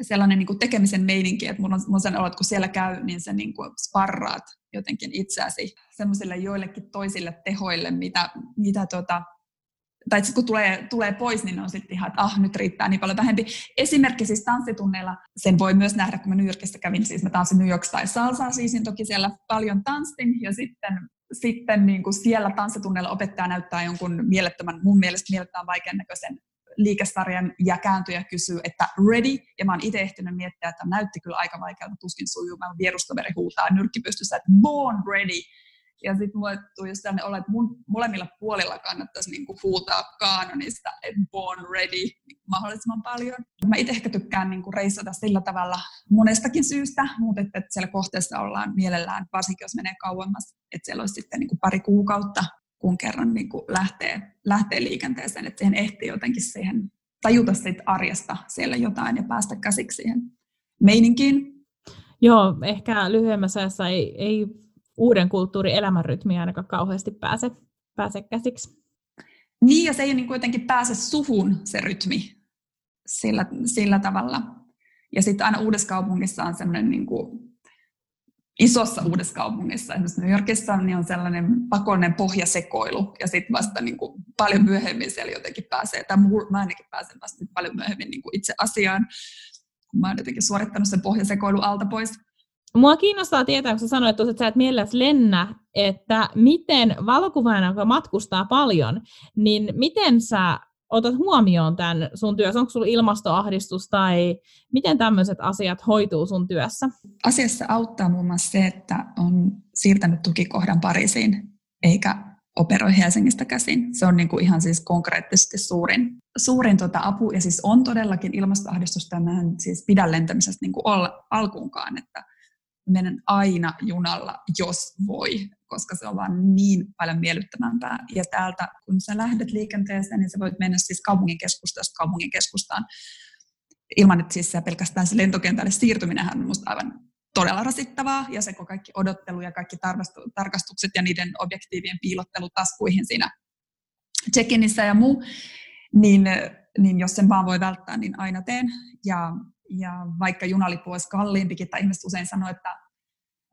sellainen niin kuin tekemisen meininki, että mulla on, mulla on sen olo, että kun siellä käy, niin se niin kuin sparraat jotenkin itseäsi semmoisille joillekin toisille tehoille, mitä, mitä tota, tai kun tulee, tulee pois, niin on sitten ihan, että ah, nyt riittää niin paljon vähempi. Esimerkki siis tanssitunneilla, sen voi myös nähdä, kun mä New Yorkissa kävin, siis mä tanssin New York tai salsaa, siis niin toki siellä paljon tanssin, ja sitten, sitten niin kuin siellä tanssitunneilla opettaja näyttää jonkun mielettömän, mun mielestä mielettömän vaikean näköisen liikesarjan ja kääntyy ja kysyy, että ready, ja mä oon itse ehtinyt miettiä, että näytti kyllä aika vaikealta, tuskin sujuu, mä vierustoveri huutaa nyrkki pystyssä, että born ready, ja sitten mulle tuli just sellainen olo, että mun molemmilla puolilla kannattaisi niinku huutaa kaanonista, että born ready mahdollisimman paljon. Mä itse ehkä tykkään niinku reissata sillä tavalla monestakin syystä, mutta että, että siellä kohteessa ollaan mielellään, varsinkin jos menee kauemmas, että siellä olisi sitten niinku pari kuukautta kun kerran niin kuin lähtee, lähtee liikenteeseen, että siihen ehtii jotenkin siihen tajuta siitä arjesta siellä jotain ja päästä käsiksi siihen meininkiin. Joo, ehkä lyhyemmässä ajassa ei, ei uuden kulttuurin elämänrytmiä ainakaan kauheasti pääse, pääse käsiksi. Niin, ja se ei niin kuitenkin pääse suhun se rytmi sillä, sillä tavalla. Ja sitten aina uudessa kaupungissa on sellainen niin kuin isossa uudessa esimerkiksi New Yorkissa, niin on sellainen pakollinen pohjasekoilu, ja sitten vasta niin kuin paljon myöhemmin siellä jotenkin pääsee, tai mä ainakin pääsen vasta paljon myöhemmin niin kuin itse asiaan, kun mä oon jotenkin suorittanut sen pohjasekoilu alta pois. Mua kiinnostaa tietää, kun sä sanoit että sä et mielelläsi lennä, että miten valokuvaajana, joka matkustaa paljon, niin miten sä otat huomioon tämän sun työssä? Onko sulla ilmastoahdistus tai miten tämmöiset asiat hoituu sun työssä? Asiassa auttaa muun muassa se, että on siirtänyt tukikohdan Pariisiin, eikä operoi Helsingistä käsin. Se on niin kuin ihan siis konkreettisesti suurin, suurin tota apu, ja siis on todellakin ilmastoahdistusta, ja mä en siis pidä lentämisestä niin kuin olla alkuunkaan, että menen aina junalla, jos voi, koska se on vaan niin paljon miellyttävämpää. Ja täältä, kun sä lähdet liikenteeseen, niin sä voit mennä siis kaupungin keskustasta kaupungin keskustaan ilman, että siis pelkästään se lentokentälle siirtyminen on musta aivan todella rasittavaa ja se kaikki odottelu ja kaikki tarkastukset ja niiden objektiivien piilottelu taskuihin siinä check-inissä ja muu, niin, niin jos sen vaan voi välttää, niin aina teen. Ja, ja vaikka junalippu olisi kalliimpikin, tai ihmiset usein sanoo, että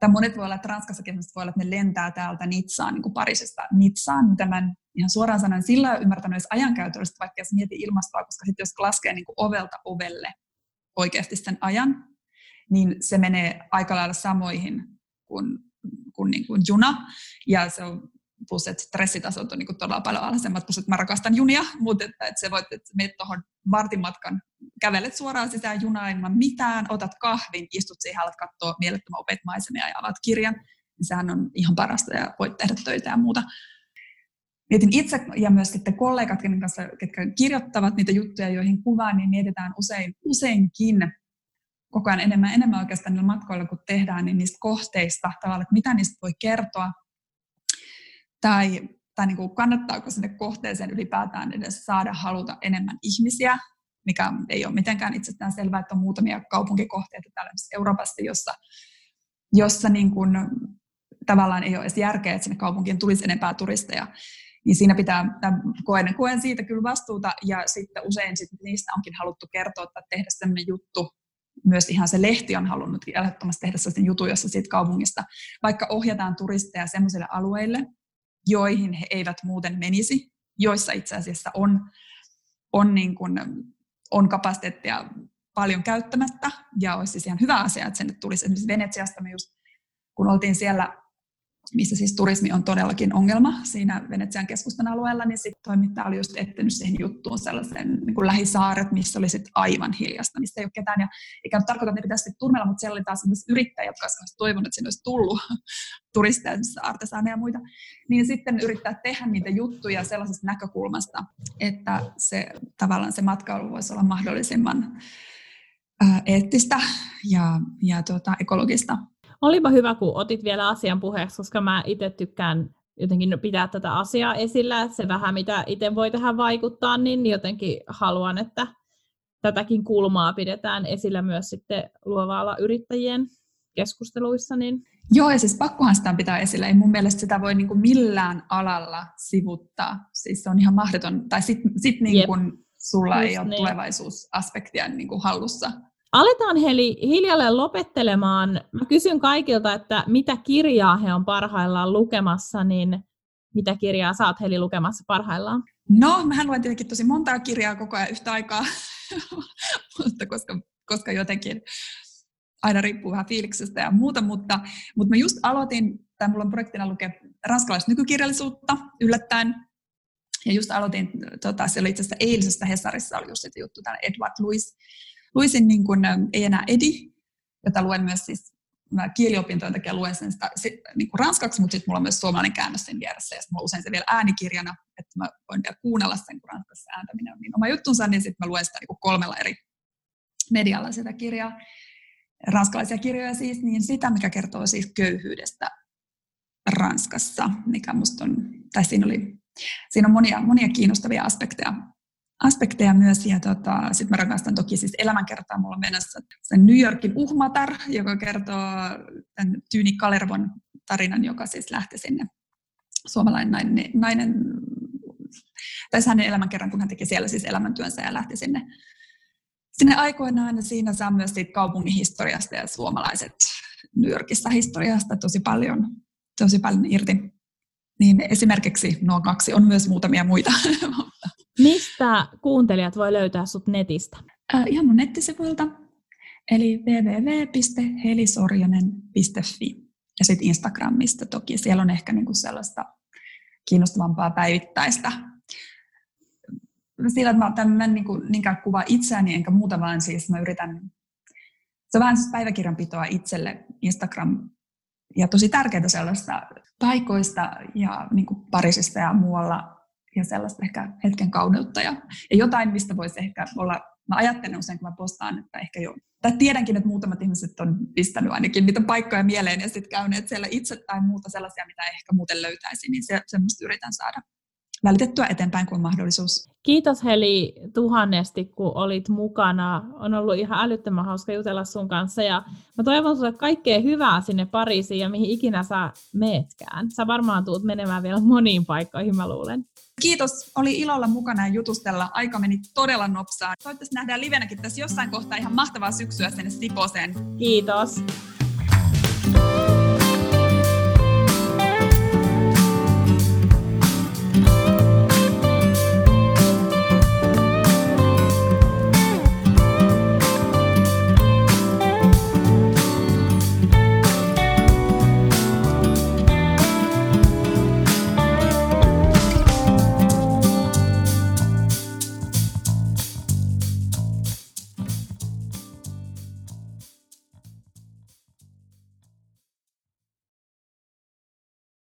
tai monet voi olla, että Ranskassakin voi olla, että ne lentää täältä Nitsaan, niin kuin Pariisista Nitsaan, mitä mä ihan suoraan sanoen sillä ymmärtänyt edes ajankäytöllisesti, vaikka jos mieti ilmastoa, koska sitten jos laskee niin kuin ovelta ovelle oikeasti sen ajan, niin se menee aika lailla samoihin kuin, kuin, niin kuin juna. Ja se on plus, että stressitasot on niin todella paljon alhaisemmat, plus että mä rakastan junia, mutta että, että se voit, että menet tuohon vartin matkan, kävelet suoraan sisään junaan ilman mitään, otat kahvin, istut siihen, alat katsoa mielettömän upeita maisemia ja avaat kirjan, niin sehän on ihan parasta ja voit tehdä töitä ja muuta. Mietin itse ja myös sitten kollegat, kanssa, ketkä kirjoittavat niitä juttuja, joihin kuvaan, niin mietitään usein, useinkin koko ajan enemmän enemmän oikeastaan niillä matkoilla, kun tehdään, niin niistä kohteista tavallaan, että mitä niistä voi kertoa, tai, tai niin kuin kannattaako sinne kohteeseen ylipäätään edes saada haluta enemmän ihmisiä, mikä ei ole mitenkään itsestään selvää, että on muutamia kaupunkikohteita täällä Euroopassa, jossa, jossa niin kuin, tavallaan ei ole edes järkeä, että sinne kaupunkiin tulisi enempää turisteja. Niin siinä pitää, koen, koen siitä kyllä vastuuta ja sitten usein sit niistä onkin haluttu kertoa tai tehdä sellainen juttu, myös ihan se lehti on halunnut ehdottomasti tehdä sellaisen jutun, jossa siitä kaupungista vaikka ohjataan turisteja sellaisille alueille, joihin he eivät muuten menisi, joissa itse asiassa on, on, niin kuin, on kapasiteettia paljon käyttämättä, ja olisi siis ihan hyvä asia, että sinne tulisi. Esimerkiksi Venetsiasta me just, kun oltiin siellä missä siis turismi on todellakin ongelma siinä Venetsian keskustan alueella, niin sitten toimittaja oli just etsinyt siihen juttuun sellaisen niin kuin lähisaaret, missä oli sitten aivan hiljasta, missä ei ole ketään. Ja eikä tarkoita, että ne pitäisi turmella, mutta siellä oli taas myös yrittäjiä, jotka olisivat toivonut, että sinne olisi tullut turisteja, artesaaneja ja muita. Niin sitten yrittää tehdä niitä juttuja sellaisesta näkökulmasta, että se tavallaan se matkailu voisi olla mahdollisimman eettistä ja, ja tuota, ekologista Olipa hyvä, kun otit vielä asian puheeksi, koska mä itse tykkään jotenkin pitää tätä asiaa esillä, se vähän mitä itse voi tähän vaikuttaa, niin jotenkin haluan, että tätäkin kulmaa pidetään esillä myös sitten luova yrittäjien keskusteluissa. Niin... Joo, ja siis pakkohan sitä pitää esillä. Ei mun mielestä sitä voi niin kuin millään alalla sivuttaa. Siis se on ihan mahdoton. Tai sitten sit niin kuin sulla Just ei ole niin. tulevaisuusaspektia niin kuin hallussa. Aletaan Heli hiljalleen lopettelemaan. Mä kysyn kaikilta, että mitä kirjaa he on parhaillaan lukemassa, niin mitä kirjaa sä oot Heli lukemassa parhaillaan? No, mä luen tietenkin tosi montaa kirjaa koko ajan yhtä aikaa, mutta koska, koska jotenkin aina riippuu vähän fiiliksestä ja muuta, mutta, mutta mä just aloitin, tai mulla on projektina lukea ranskalaista nykykirjallisuutta yllättäen, ja just aloitin, tota, se oli itse asiassa eilisessä Hesarissa oli just juttu, tämä Edward Louis luisin niin kuin, ei enää edi, jota luen myös siis mä kieliopintojen takia luen sen sitä, sit, niin kuin ranskaksi, mutta sitten mulla on myös suomalainen käännös sen vieressä, ja mulla on usein se vielä äänikirjana, että mä voin vielä kuunnella sen, kun ranskassa ääntäminen on niin oma juttunsa, niin sitten mä luen sitä niin kuin kolmella eri medialla sitä kirjaa, ranskalaisia kirjoja siis, niin sitä, mikä kertoo siis köyhyydestä Ranskassa, mikä musta on, tai siinä oli, siinä on monia, monia kiinnostavia aspekteja aspekteja myös. Ja tota, sitten mä rakastan toki siis elämänkertaa. Mulla on menossa sen New Yorkin Uhmatar, joka kertoo tämän Tyyni Kalervon tarinan, joka siis lähti sinne suomalainen nainen, nainen tai hänen elämänkerran, kun hän teki siellä siis elämäntyönsä ja lähti sinne, sinne aikoinaan. Ja siinä saa myös siitä kaupungin historiasta ja suomalaiset New Yorkissa historiasta tosi paljon, tosi paljon irti. Niin esimerkiksi nuo kaksi on myös muutamia muita Mistä kuuntelijat voi löytää sut netistä? Äh, ihan mun nettisivuilta, eli www.helisorjonen.fi ja sitten Instagramista toki. Siellä on ehkä niinku sellaista kiinnostavampaa päivittäistä. Sillä, että mä, en niinku, niinkään kuvaa itseäni enkä muuta, vaan siis mä yritän, se on vähän siis päiväkirjanpitoa itselle Instagram ja tosi tärkeitä sellaista paikoista ja niin kuin Pariisista ja muualla ja sellaista ehkä hetken kauneutta. Ja, ja jotain, mistä voisi ehkä olla, mä ajattelen usein, kun mä postaan, että ehkä jo, tai tiedänkin, että muutamat ihmiset on pistänyt ainakin niitä paikkoja mieleen ja sitten käyneet siellä itse tai muuta sellaisia, mitä ehkä muuten löytäisi, niin se, semmoista yritän saada välitettyä eteenpäin kuin mahdollisuus. Kiitos Heli tuhannesti, kun olit mukana. On ollut ihan älyttömän hauska jutella sun kanssa ja mä toivon sulle kaikkea hyvää sinne Pariisiin ja mihin ikinä sä meetkään. Sä varmaan tuut menemään vielä moniin paikkoihin, mä luulen. Kiitos, oli ilolla mukana ja jutustella. Aika meni todella nopsaan. Toivottavasti nähdään livenäkin tässä jossain kohtaa ihan mahtavaa syksyä sinne Siposeen. Kiitos.